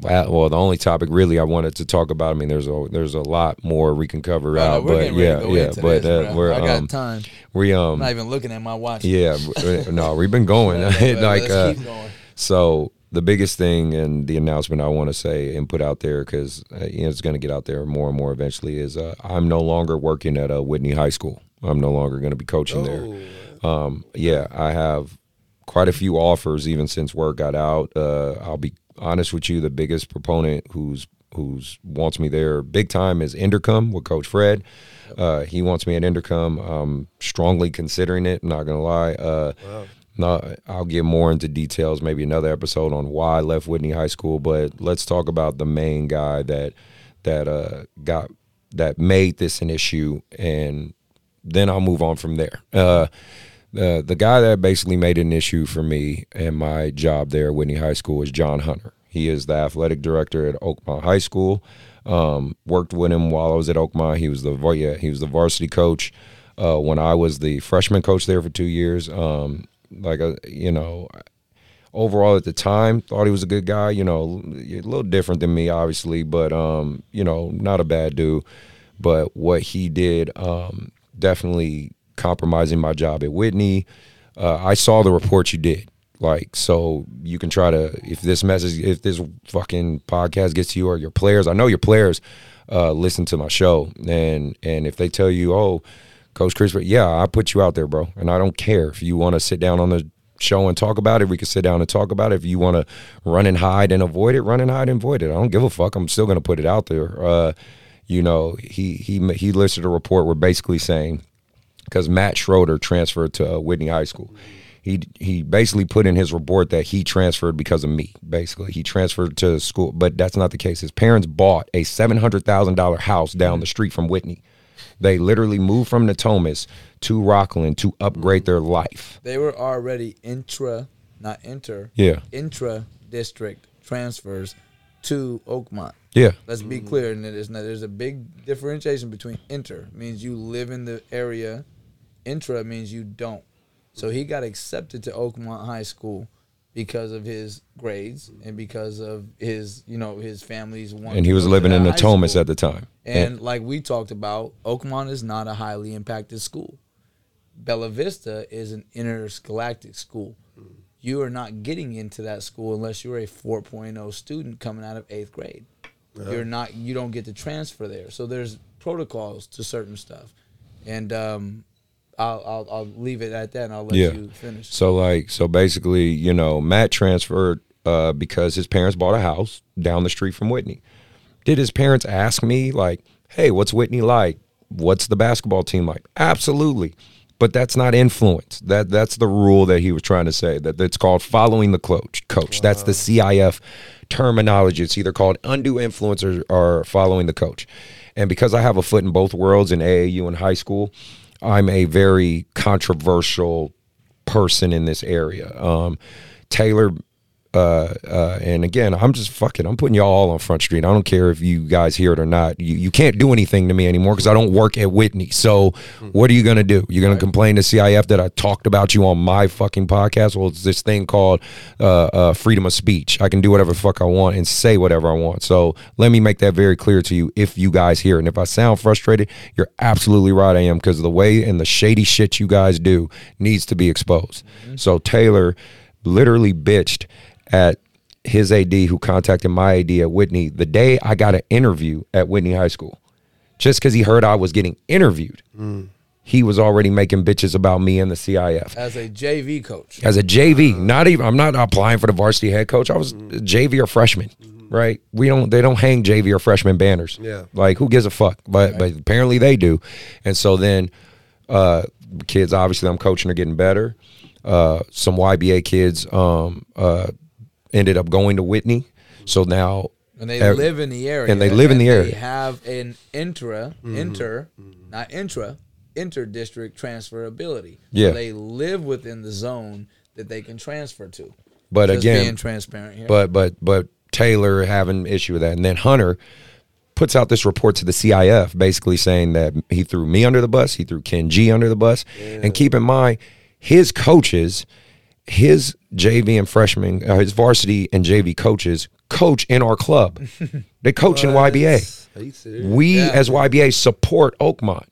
well, the only topic really I wanted to talk about. I mean, there's a there's a lot more we can cover Oh, out, we're but yeah, yeah, but this, uh, we're I got um, time. we um, I'm not even looking at my watch. yeah no we've been going like uh, going. so the biggest thing and the announcement I want to say and put out there because uh, you know, it's going to get out there more and more eventually is uh, I'm no longer working at uh, Whitney High School. I'm no longer going to be coaching there. Um, yeah, I have quite a few offers even since word got out. Uh, I'll be honest with you, the biggest proponent who's who's wants me there big time is Inderkum with Coach Fred. Uh, he wants me at Inderkum. I'm strongly considering it. Not gonna lie. Uh, no, I'll get more into details. Maybe another episode on why I left Whitney High School. But let's talk about the main guy that that uh, got that made this an issue, and then I'll move on from there. Uh, the the guy that basically made an issue for me and my job there at Whitney High School is John Hunter. He is the athletic director at Oakmont High School. Um, worked with him while I was at Oakmont. He was the yeah, he was the varsity coach uh, when I was the freshman coach there for two years. Um, like a, you know, overall at the time thought he was a good guy. You know, a little different than me, obviously, but um, you know, not a bad dude. But what he did, um, definitely compromising my job at Whitney. Uh, I saw the report you did. Like, so you can try to if this message, if this fucking podcast gets to you or your players, I know your players uh, listen to my show, and and if they tell you, oh, Coach Chris, yeah, I put you out there, bro, and I don't care if you want to sit down on the show and talk about it. We can sit down and talk about it. If you want to run and hide and avoid it, run and hide and avoid it. I don't give a fuck. I'm still gonna put it out there. Uh, you know, he he he listed a report where basically saying because Matt Schroeder transferred to uh, Whitney High School. He he basically put in his report that he transferred because of me. Basically, he transferred to school, but that's not the case. His parents bought a seven hundred thousand dollar house down the street from Whitney. They literally moved from Natomas to Rocklin to upgrade their life. They were already intra, not inter, Yeah, intra district transfers to Oakmont. yeah, Let's be clear, and there's not, there's a big differentiation between inter means you live in the area, intra means you don't. So he got accepted to Oakmont High School because of his grades and because of his you know his family's one. and he was living in Natomas at the time. And like we talked about, Oakmont is not a highly impacted school. Bella Vista is an interscholastic school. You are not getting into that school unless you're a 4.0 student coming out of eighth grade. You're not. You don't get to transfer there. So there's protocols to certain stuff, and um, I'll, I'll I'll leave it at that, and I'll let Yeah. you finish. So like so basically, you know, Matt transferred uh, because his parents bought a house down the street from Whitney. Did his parents ask me like, "Hey, what's Whitney like? What's the basketball team like?" Absolutely. But that's not influence. That that's the rule that he was trying to say. That it's called following the coach. Coach. That's the CIF terminology. It's either called undue influence or, or following the coach. And because I have a foot in both worlds in AAU and high school, I'm a very controversial person in this area. Um, Taylor uh, uh, and again, I'm just fucking. I'm putting y'all all on Front Street. I don't care if you guys hear it or not. You you can't do anything to me anymore because I don't work at Whitney. So what are you gonna do? You're gonna complain to CIF that I talked about you on my fucking podcast? Well, it's this thing called uh, uh, freedom of speech. I can do whatever the fuck I want and say whatever I want. So let me make that very clear to you. If you guys hear it, and if I sound frustrated, you're absolutely right. I am because the way and the shady shit you guys do needs to be exposed. So Taylor literally bitched at his AD who contacted my AD at Whitney the day I got an interview at Whitney High School. Just because he heard I was getting interviewed, he was already making bitches about me and the CIF. As a JV coach. As a JV, not even I'm not applying for the varsity head coach. I was JV or freshman, right? We don't they don't hang JV or freshman banners. Yeah. Like who gives a fuck? But but apparently they do. And so then uh kids obviously I'm coaching are getting better. Uh some YBA kids um uh ended up going to Whitney. So now And they ev- live in the area. and they live in the area. They have an intra, Mm-hmm. inter, not intra, inter district transferability. Yeah. So they live within the zone that they can transfer to. But Just again, being transparent here. but but but Taylor having issue with that, and then Hunter puts out this report to the CIF, basically saying that he threw me under the bus, he threw Ken G under the bus, and keep in mind his coaches, his JV and freshman, uh, his varsity and JV coaches coach in our club. they coach in YBA. Are you serious? We Yeah. as YBA support Oakmont.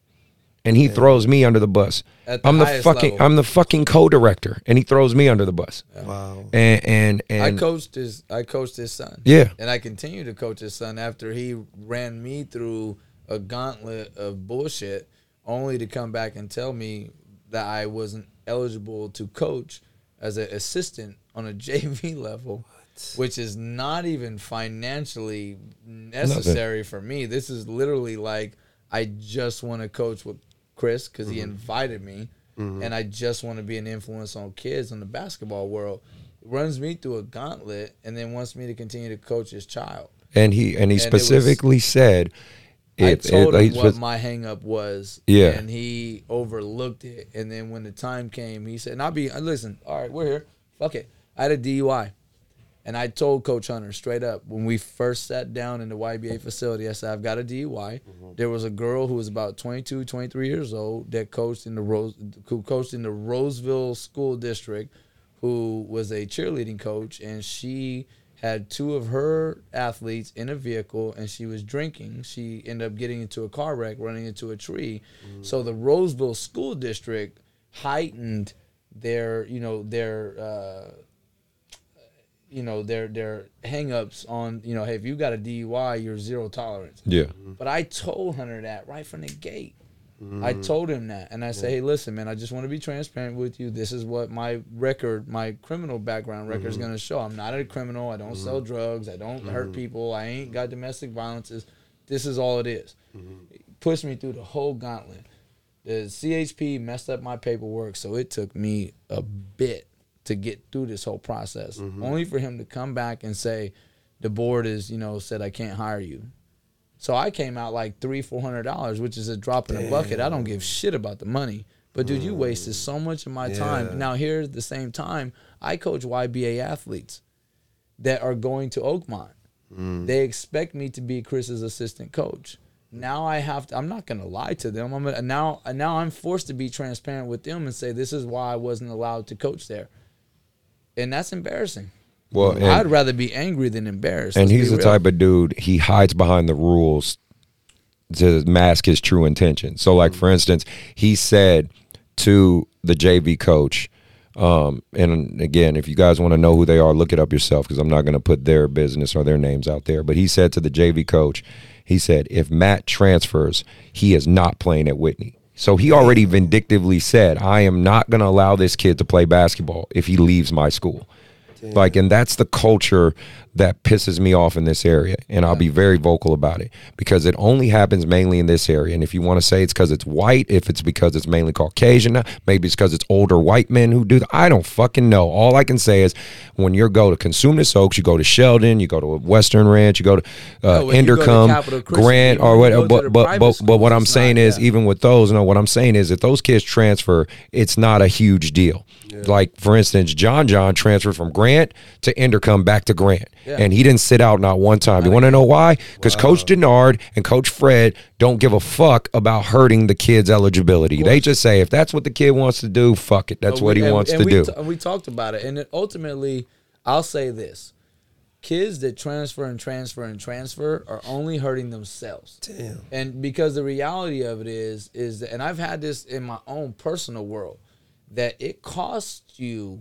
And he throws me under the bus. The I'm the fucking level. I'm the fucking co-director and he throws me under the bus. Wow. And and and I coached his I coached his son. Yeah. And I continue to coach his son after he ran me through a gauntlet of bullshit only to come back and tell me that I wasn't eligible to coach as an assistant on a JV level. Which is not even financially necessary for me. This is literally like I just want to coach with Chris because he mm-hmm. invited me, mm-hmm. and I just want to be an influence on kids in the basketball world. Runs me through a gauntlet, and then wants me to continue to coach his child. and he and he And it was- specifically said I it- told it- him what my hang up was, Yeah. and he overlooked it. And then when the time came, he said, "And I'll be uh, listen. All right, we're here. Fuck it. I had a DUI." And I told Coach Hunter straight up when we first sat down in the YBA facility, I said, I've got a DUI. There was a girl who was about 22, 23 years old that coached in the Rose, who coached in the Roseville School District, who was a cheerleading coach, and she had two of her athletes in a vehicle and she was drinking. She ended up getting into a car wreck, running into a tree. So the Roseville School District heightened their, you know, their uh, you know their their hangups on you know hey if you got a DUI you're zero tolerance. yeah But I told Hunter that right from the gate. I mm. told him that, and I said, mm. "Hey, listen, man. I just want to be transparent with you. This is what my record, my criminal background record is mm-hmm. going to show. I'm not a criminal. I don't sell mm-hmm. drugs. I don't hurt mm-hmm. people. I ain't got domestic violences. This is all it is. Pushed me through the whole gauntlet. The CHP messed up my paperwork, so it took me a bit to get through this whole process. Only for him to come back and say, the board is, you know, said I can't hire you. So I came out like three, four hundred dollars, which is a drop in the bucket. I don't give shit about the money. But dude, you wasted so mm. much of my Yeah. time. Now here at the same time, I coach YBA athletes that are going to Oakmont. Mm. They expect me to be Chris's assistant coach. Now I have to. I'm not going to lie to them. I'm gonna, now. Now I'm forced to be transparent with them and say this is why I wasn't allowed to coach there, and that's embarrassing. Well and, I'd rather be angry than embarrassed. and he's the real. type of dude he hides behind the rules to mask his true intention so like for instance he said to the JV coach um, and again if you guys want to know who they are look it up yourself because I'm not going to put their business or their names out there but he said to the JV coach he said if Matt transfers he is not playing at Whitney so he already vindictively said I am not going to allow this kid to play basketball if he leaves my school like and that's the culture that pisses me off in this area, and I'll be very vocal about it because it only happens mainly in this area. And if you want to say it's because it's white, if it's because it's mainly Caucasian, maybe it's because it's older white men who do. that. I don't fucking know. All I can say is when you go to Cosumnes Oaks, you go to Sheldon, you go to Weston Ranch, you go to uh, No, when you go to Inderkum, Capital Christian, Grant, or when you what. go to the But but but, but what I'm saying not, is yeah. even with those, no, what I'm saying is if those kids transfer, it's not a huge deal. Like for instance, John John transferred from Grant to Inderkum back to Grant, and he didn't sit out not one time. You want to know why? Because Coach Denard and Coach Fred don't give a fuck about hurting the kid's eligibility. They just say if that's what the kid wants to do, fuck it. That's But what he and- wants and to we do. t- and we talked about it, and it ultimately, I'll say this: kids that transfer and transfer and transfer are only hurting themselves. Damn. And because the reality of it is, is that, and I've had this in my own personal world, that it costs you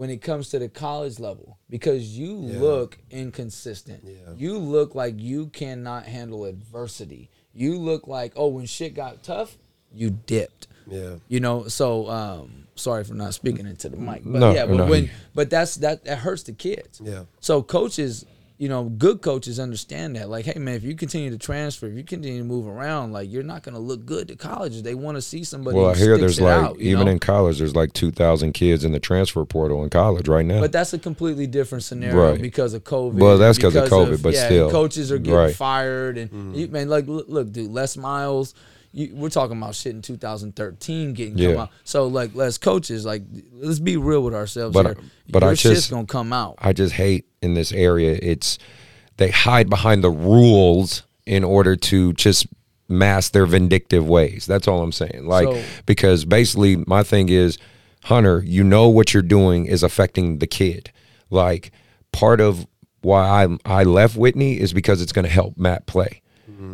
when it comes to the college level because you look inconsistent. You look like you cannot handle adversity. You look like, oh, when shit got tough, you dipped. Yeah. You know, so um sorry for not speaking into the mic. But No, yeah, but no. when but that's that that hurts the kids. Yeah. So coaches, you know, good coaches understand that. Like, hey man, if you continue to transfer, if you continue to move around, like you're not gonna look good to colleges. They want to see somebody. Well, I hear there's like out, even know? in college, there's like two thousand kids in the transfer portal in college right now. But that's a completely different scenario Right. because of COVID. Well, that's 'cause of because COVID, but yeah, still. coaches are getting Right. fired, and Mm-hmm. you, man, like look, look, dude, Les Miles. You, we're talking about shit in 2013 getting Yeah. come out. So like, as coaches, like, let's be real with ourselves But- here. but Your I shit's just- gonna come out. I just hate in this area. It's they hide behind the rules in order to just mask their vindictive ways. That's all I'm saying. Like So- because basically my thing is, Hunter, you know what you're doing is affecting the kid. Like part of why I I left Whitney is because it's going to help Matt play.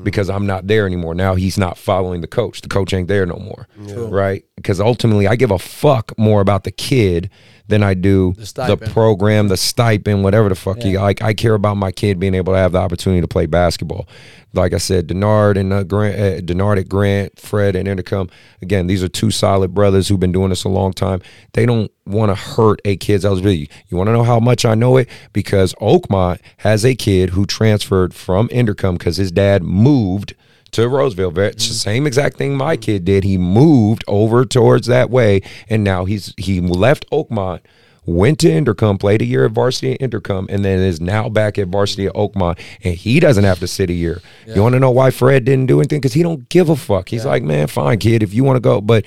Because I'm not there anymore. Now he's not following the coach. The coach ain't there no more. Right? Because ultimately I give a fuck more about the kid than I do the, stipend. program, the stipend, whatever the fuck you like. I care about my kid being able to have the opportunity to play basketball. Like I said, Denard and uh, Grant, uh, Denard at Grant, Fred and Inderkum. Again, these are two solid brothers who've been doing this a long time. They don't want to hurt a kid's eligibility. You want to know how much I know it? Because Oakmont has a kid who transferred from Inderkum because his dad moved to Roseville. It's the same exact thing my kid did. He moved over towards that way, and now he's he left Oakmont, went to Inderkum, played a year at varsity at Inderkum, and then is now back at varsity at Oakmont, and he doesn't have to sit a year. You want to know why Fred didn't do anything? Because he don't give a fuck. He's like, man, fine, kid, if you want to go, but.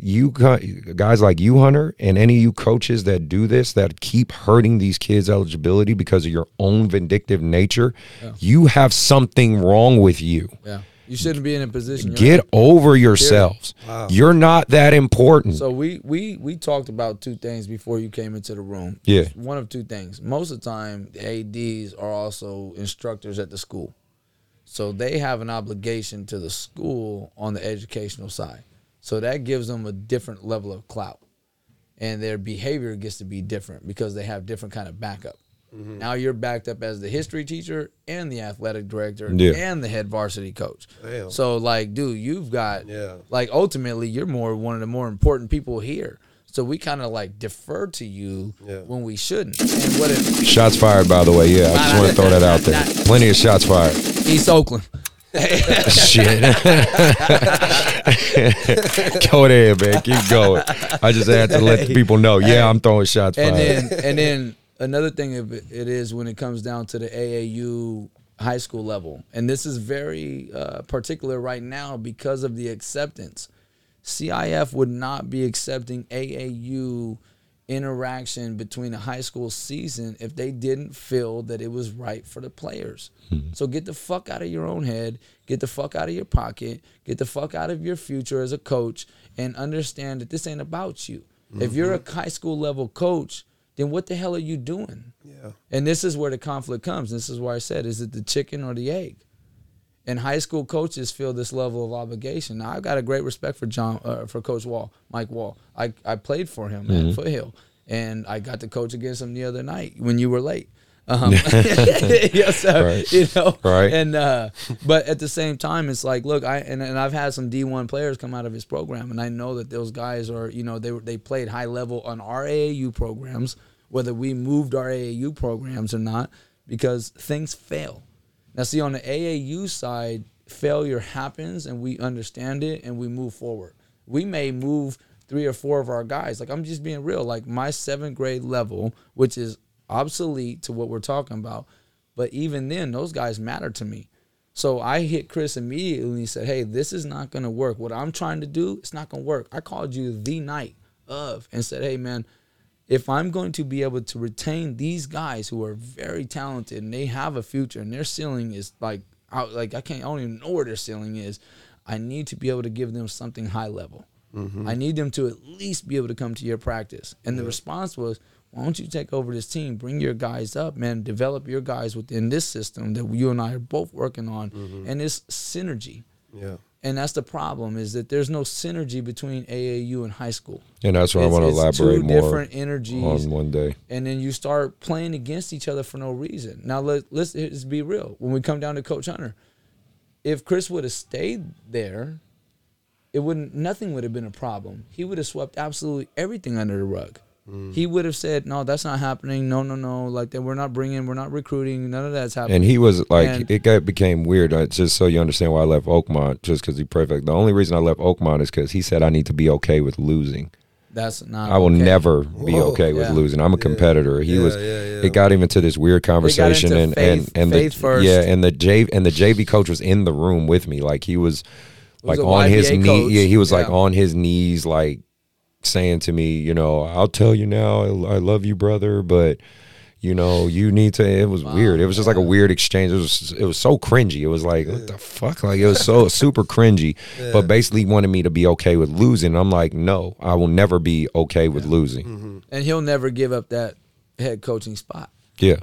You guys like you, Hunter, and any of you coaches that do this, that keep hurting these kids' eligibility because of your own vindictive nature, you have something wrong with you. yeah, you shouldn't be in a position. Get over yourselves. You're not that important. So we we we talked about two things before you came into the room. Yeah. One of two things. Most of the time, the ads are also instructors at the school, so they have an obligation to the school on the educational side. So that gives them a different level of clout, and their behavior gets to be different because they have different kind of backup. Mm-hmm. Now you're backed up as the history teacher and the athletic director Yeah. and the head varsity coach. Damn. So like, dude, you've got Yeah. like ultimately you're more one of the more important people here. So we kind of like defer to you Yeah. when we shouldn't. And what if shots fired, by the way. Yeah, I just want to throw that out there. Plenty of shots fired. East Oakland? Shit. Go ahead, man. Keep going. I just had to let the people know. Yeah, I'm throwing shots And fired. then and then another thing it is when it comes down to the AAU high school level, and this is very uh, particular right now because of the acceptance. CIF would not be accepting AAU interaction between a high school season if they didn't feel that it was right for the players. So get the fuck out of your own head, get the fuck out of your pocket, get the fuck out of your future as a coach, and understand that this ain't about you. If you're a high school level coach, then what the hell are you doing? Yeah. And this is where the conflict comes. This is why I said, is it the chicken or the egg? And high school coaches feel this level of obligation. Now, I've got a great respect for John, uh, for Coach Wall, Mike Wall. I, I played for him at Foothill, and I got to coach against him the other night when you were late. Um, yes, sir. Right. You know, Right. And uh, but at the same time, it's like, look, I and, and I've had some D one players come out of his program, and I know that those guys are, you know, they they played high level on our AAU programs, whether we moved our AAU programs or not. because things fail. Now, see, on the AAU side, failure happens and we understand it and we move forward. We may move three or four of our guys. Like, I'm just being real. Like, my seventh grade level, which is obsolete to what we're talking about, but even then, those guys matter to me. So I hit Chris immediately and he said, Hey, this is not going to work. What I'm trying to do, it's not going to work. I called you the night of and said, Hey, man, if I'm going to be able to retain these guys who are very talented and they have a future and their ceiling is like out, like I can't I don't even know where their ceiling is. I need to be able to give them something high level. Mm-hmm. I need them to at least be able to come to your practice. And the response was, why don't you take over this team, bring your guys up, man, develop your guys within this system that you and I are both working on, mm-hmm. and this synergy. Yeah. And that's the problem is that there's no synergy between AAU and high school. And that's what I want to elaborate two more different energies on one day. and then you start playing against each other for no reason. Now let let's, let's be real. When we come down to Coach Hunter, if Chris would have stayed there, it wouldn't. Nothing would have been a problem. He would have swept absolutely everything under the rug. He would have said, "No, that's not happening. No, no, no. Like that, we're not bringing. We're not recruiting. None of that's happening." And he was like, And- it got became weird. uh, Just so you understand why I left Oakmont, just because he perfect. The only reason I left Oakmont is because he said I need to be okay with losing. that's not. I will okay. never be Whoa. okay with Yeah. losing. I'm a competitor. He Yeah, was. yeah, yeah. It got him into this weird conversation, and faith- and and faith the first. yeah, and the J and the JV coach was in the room with me. Like he was, was like a on his knee. coach. Yeah, he was like on his knees, like saying to me, you know, I'll tell you now, I, I love you, brother, but you know, you need to. It was weird. It was just like a weird exchange. It was it was so cringy. It was like what the fuck? Like it was so super cringy. But basically, wanted me to be okay with losing. I'm like, no, I will never be okay with losing. Mm-hmm. and he'll never give up that head coaching spot Yeah.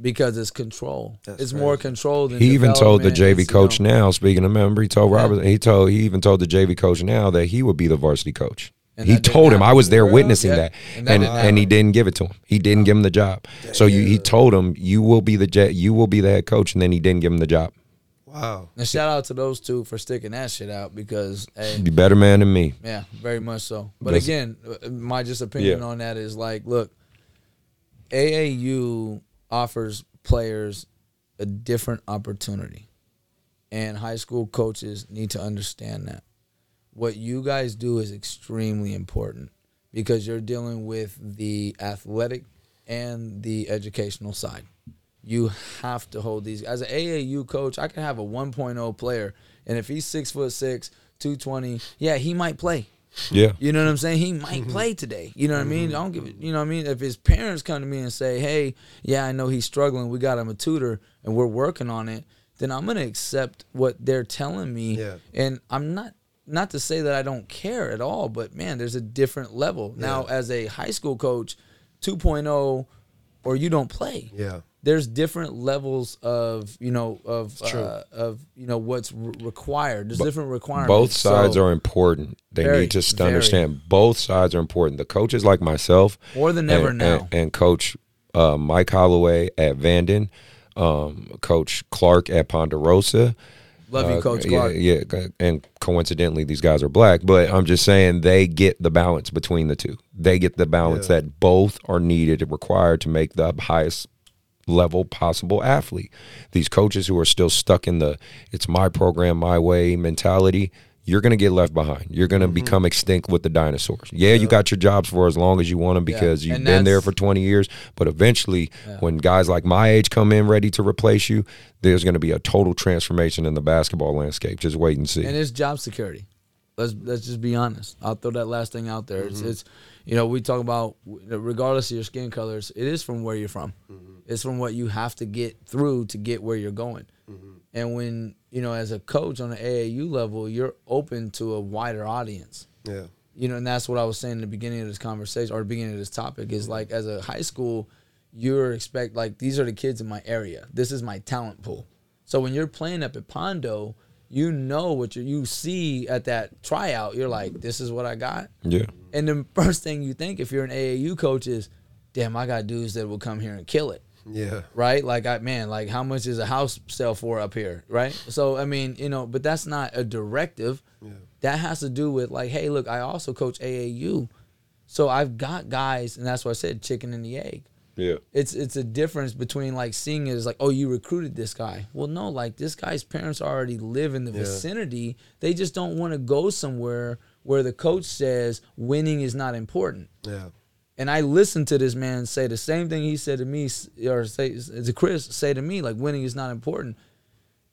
because it's control. That's it's more control than He even told the. JV It's, you coach know, now. Speaking of member, he told Yeah. Robert. He told he even told the JV coach now that he would be the varsity coach. And he told him I was there witnessing Yeah. that, And and that and, didn't he didn't give it to him. He didn't give him the job. So you, he told him you will be the J, you will be the head coach, and then he didn't give him the job. Wow. And shout out to those two for sticking that shit out because, hey, You better man than me. yeah, very much so. But That's- again, uh, my just opinion Yeah. on that is like, look, AAU offers players a different opportunity, and high school coaches need to understand that. What you guys do is extremely important because you're dealing with the athletic and the educational side. You have to hold these as an AAU coach. I can have a 1.0 player, and if he's six foot six, 220, yeah, he might play. Yeah, You know what I'm saying? He might mm-hmm. play today. You know what I mean? I don't give it. You know what I mean? If his parents come to me and say, "Hey, yeah, I know he's struggling. We got him a tutor, and we're working on it," then I'm gonna accept what they're telling me. Yeah. And I'm not not to say that I don't care at all, but man, there's a different level now. As a high school coach, 2.0, or you don't play Yeah. there's different levels of you know of uh, of you know what's re- required. There's different requirements. both sides So, are important. They Very, need to st- understand both sides are important. The coaches like myself, More than ever and, now. and, and Coach uh, Mike Holloway at Vanden, um, Coach Clark at Ponderosa. Love you, Uh, Coach yeah, Clark. Yeah, and coincidentally, these guys are black, but I'm just saying they get the balance between the two. They get the balance Yeah. that both are needed and required to make the highest level possible athlete. These coaches who are still stuck in the "it's my program, my way" mentality. You're gonna get left behind. You're gonna Mm-hmm. become extinct with the dinosaurs. Yeah, you got your jobs for as long as you want them Yeah, because you've been there for 20 years. But eventually, when guys like my age come in ready to replace you, there's going to be a total transformation in the basketball landscape. Just wait and see. and it's job security. Let's let's just be honest. I'll throw that last thing out there. It's, mm-hmm. it's you know we talk about regardless of your skin colors, it is from where you're from. Mm-hmm. It's from what you have to get through to get where you're going. Mm-hmm. And when you know as a coach on the AAU level, you're open to a wider audience. Yeah. you know, and that's what I was saying in the beginning of this conversation or the beginning of this topic is mm-hmm. like as a high school, you're expect like these are the kids in my area. This is my talent pool. So when you're playing up at Pondo, you know what you you see at that tryout. You're like, this is what I got. yeah. And the first thing you think if you're an AAU coach is, damn, I got dudes that will come here and kill it Yeah. right? Like I man, like how much is a house sell for up here, right? So I mean, you know, but that's not a directive. Yeah. That has to do with like, hey, look, I also coach AAU, so I've got guys, and that's why I said chicken and the egg. Yeah. It's it's a difference between like seeing it as like, oh, you recruited this guy. Well, no, like this guy's parents already live in the vicinity. They just don't want to go somewhere where the coach says winning is not important. Yeah. And I listened to this man say the same thing he said to me, or say to Chris, say to me, like winning is not important.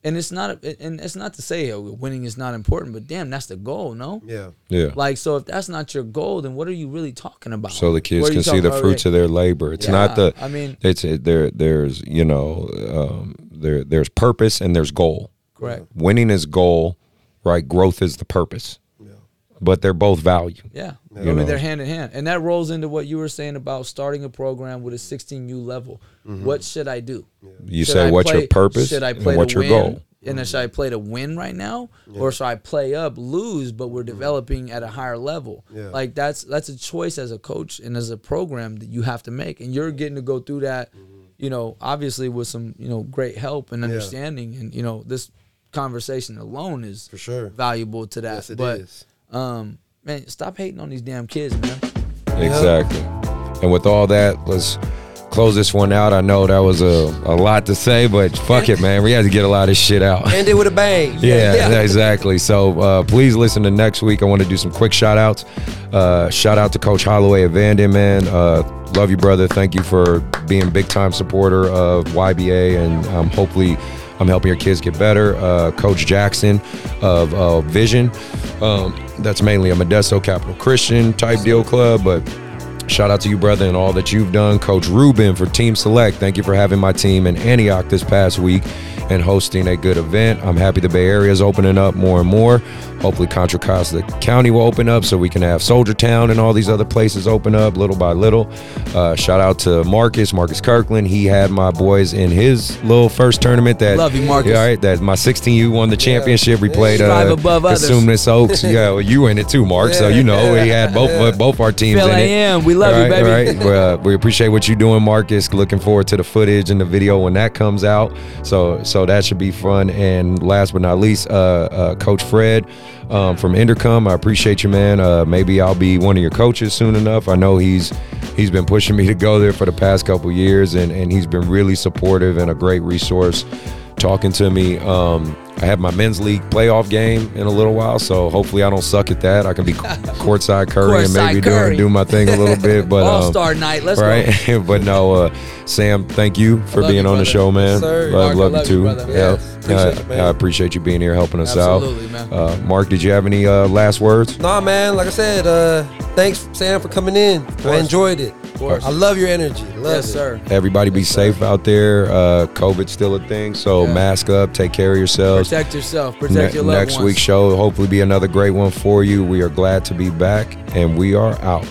And it's not, and it's not to say oh, winning is not important, but damn, that's the goal, no? Yeah. Yeah. Like, so if that's not your goal, then what are you really talking about? so the kids can see the about, fruits right? of their labor. It's Yeah, not the. I mean- it's it, there. There's you know, um, there there's purpose and there's goal. Correct. Winning is goal, right? Growth is the purpose. But they're both value. Yeah. I mean, know. they're hand in hand. And that rolls into what you were saying about starting a program with a 16U level. Mm-hmm. What should I do? You Should say I what's play- your purpose Should I and play what's your win? goal. And then should I play to win right now, or should I play up, lose, but we're mm-hmm. developing at a higher level? Yeah. Like that's that's a choice as a coach and as a program that you have to make, and you're getting to go through that. Mm-hmm. You know, obviously with some you know great help and understanding, and you know this conversation alone is For sure. valuable to that. Yes, it but is. Um, man, stop hating on these damn kids, man. Exactly. And with all that, let's close this one out. I know that was a, a lot to say, but fuck it, man. We had to get a lot of shit out. End it with a bang. Yeah, exactly. So uh, please listen to next week. I want to do some quick shout outs. Uh, shout out to Coach Holloway at Vanden, man. Uh, love you, brother. Thank you for being a big time supporter of YBA, and um, hopefully, I'm helping your kids get better. Uh, Coach Jackson of uh, Vision. Um, that's mainly a Modesto Capital Christian type deal club, but Shout out to you, brother, and all that you've done. Coach Ruben for Team Select. Thank you for having my team in Antioch this past week and hosting a good event. I'm happy the Bay Area is opening up more and more. Hopefully, Contra Costa County will open up so we can have Soldier Town and all these other places open up little by little. Uh, shout out to Marcus, Marcus Kirkland. He had my boys in his little first tournament. That Love you, Marcus. Yeah, all right. That my 16U won the championship. We played uh, above others. Cosumnes Oaks. Yeah, well, you in it too, Mark. So you know we had both both our teams Phil in it. AM, we love you, All right, baby. all right. Uh, we appreciate what you're doing, Marcus. Looking forward to the footage and the video when that comes out. So, so that should be fun. And last but not least, uh, uh, Coach Fred um, from Inderkum. I appreciate you, man. Uh, maybe I'll be one of your coaches soon enough. I know he's he's been pushing me to go there for the past couple years, and and he's been really supportive and a great resource. Talking to me. Um, I have my men's league playoff game in a little while, so hopefully I don't suck at that. I can be courtside Curry and maybe Curry. do, do my thing a little bit. But um, All Star night. Let's go. right? but no, uh, Sam, thank you for Love being you, on the show, man. Yes, sir. Love, Mark, I love, love you you, too. brother. yeah, Yes, appreciate Uh, you, man. I appreciate you being here helping us Absolutely, out. man. Uh, Mark, did you have any uh, last words? Nah, man. Like I said, uh, thanks, Sam, for coming in. I enjoyed it. Of course. I love your energy. Love Yes, it. sir. Everybody be safe out there. Uh, COVID's still a thing, so Yeah. mask up, take care of yourselves. Protect yourself. Protect Ne- your loved next ones. week's show will hopefully be another great one for you. We are glad to be back, and we are out.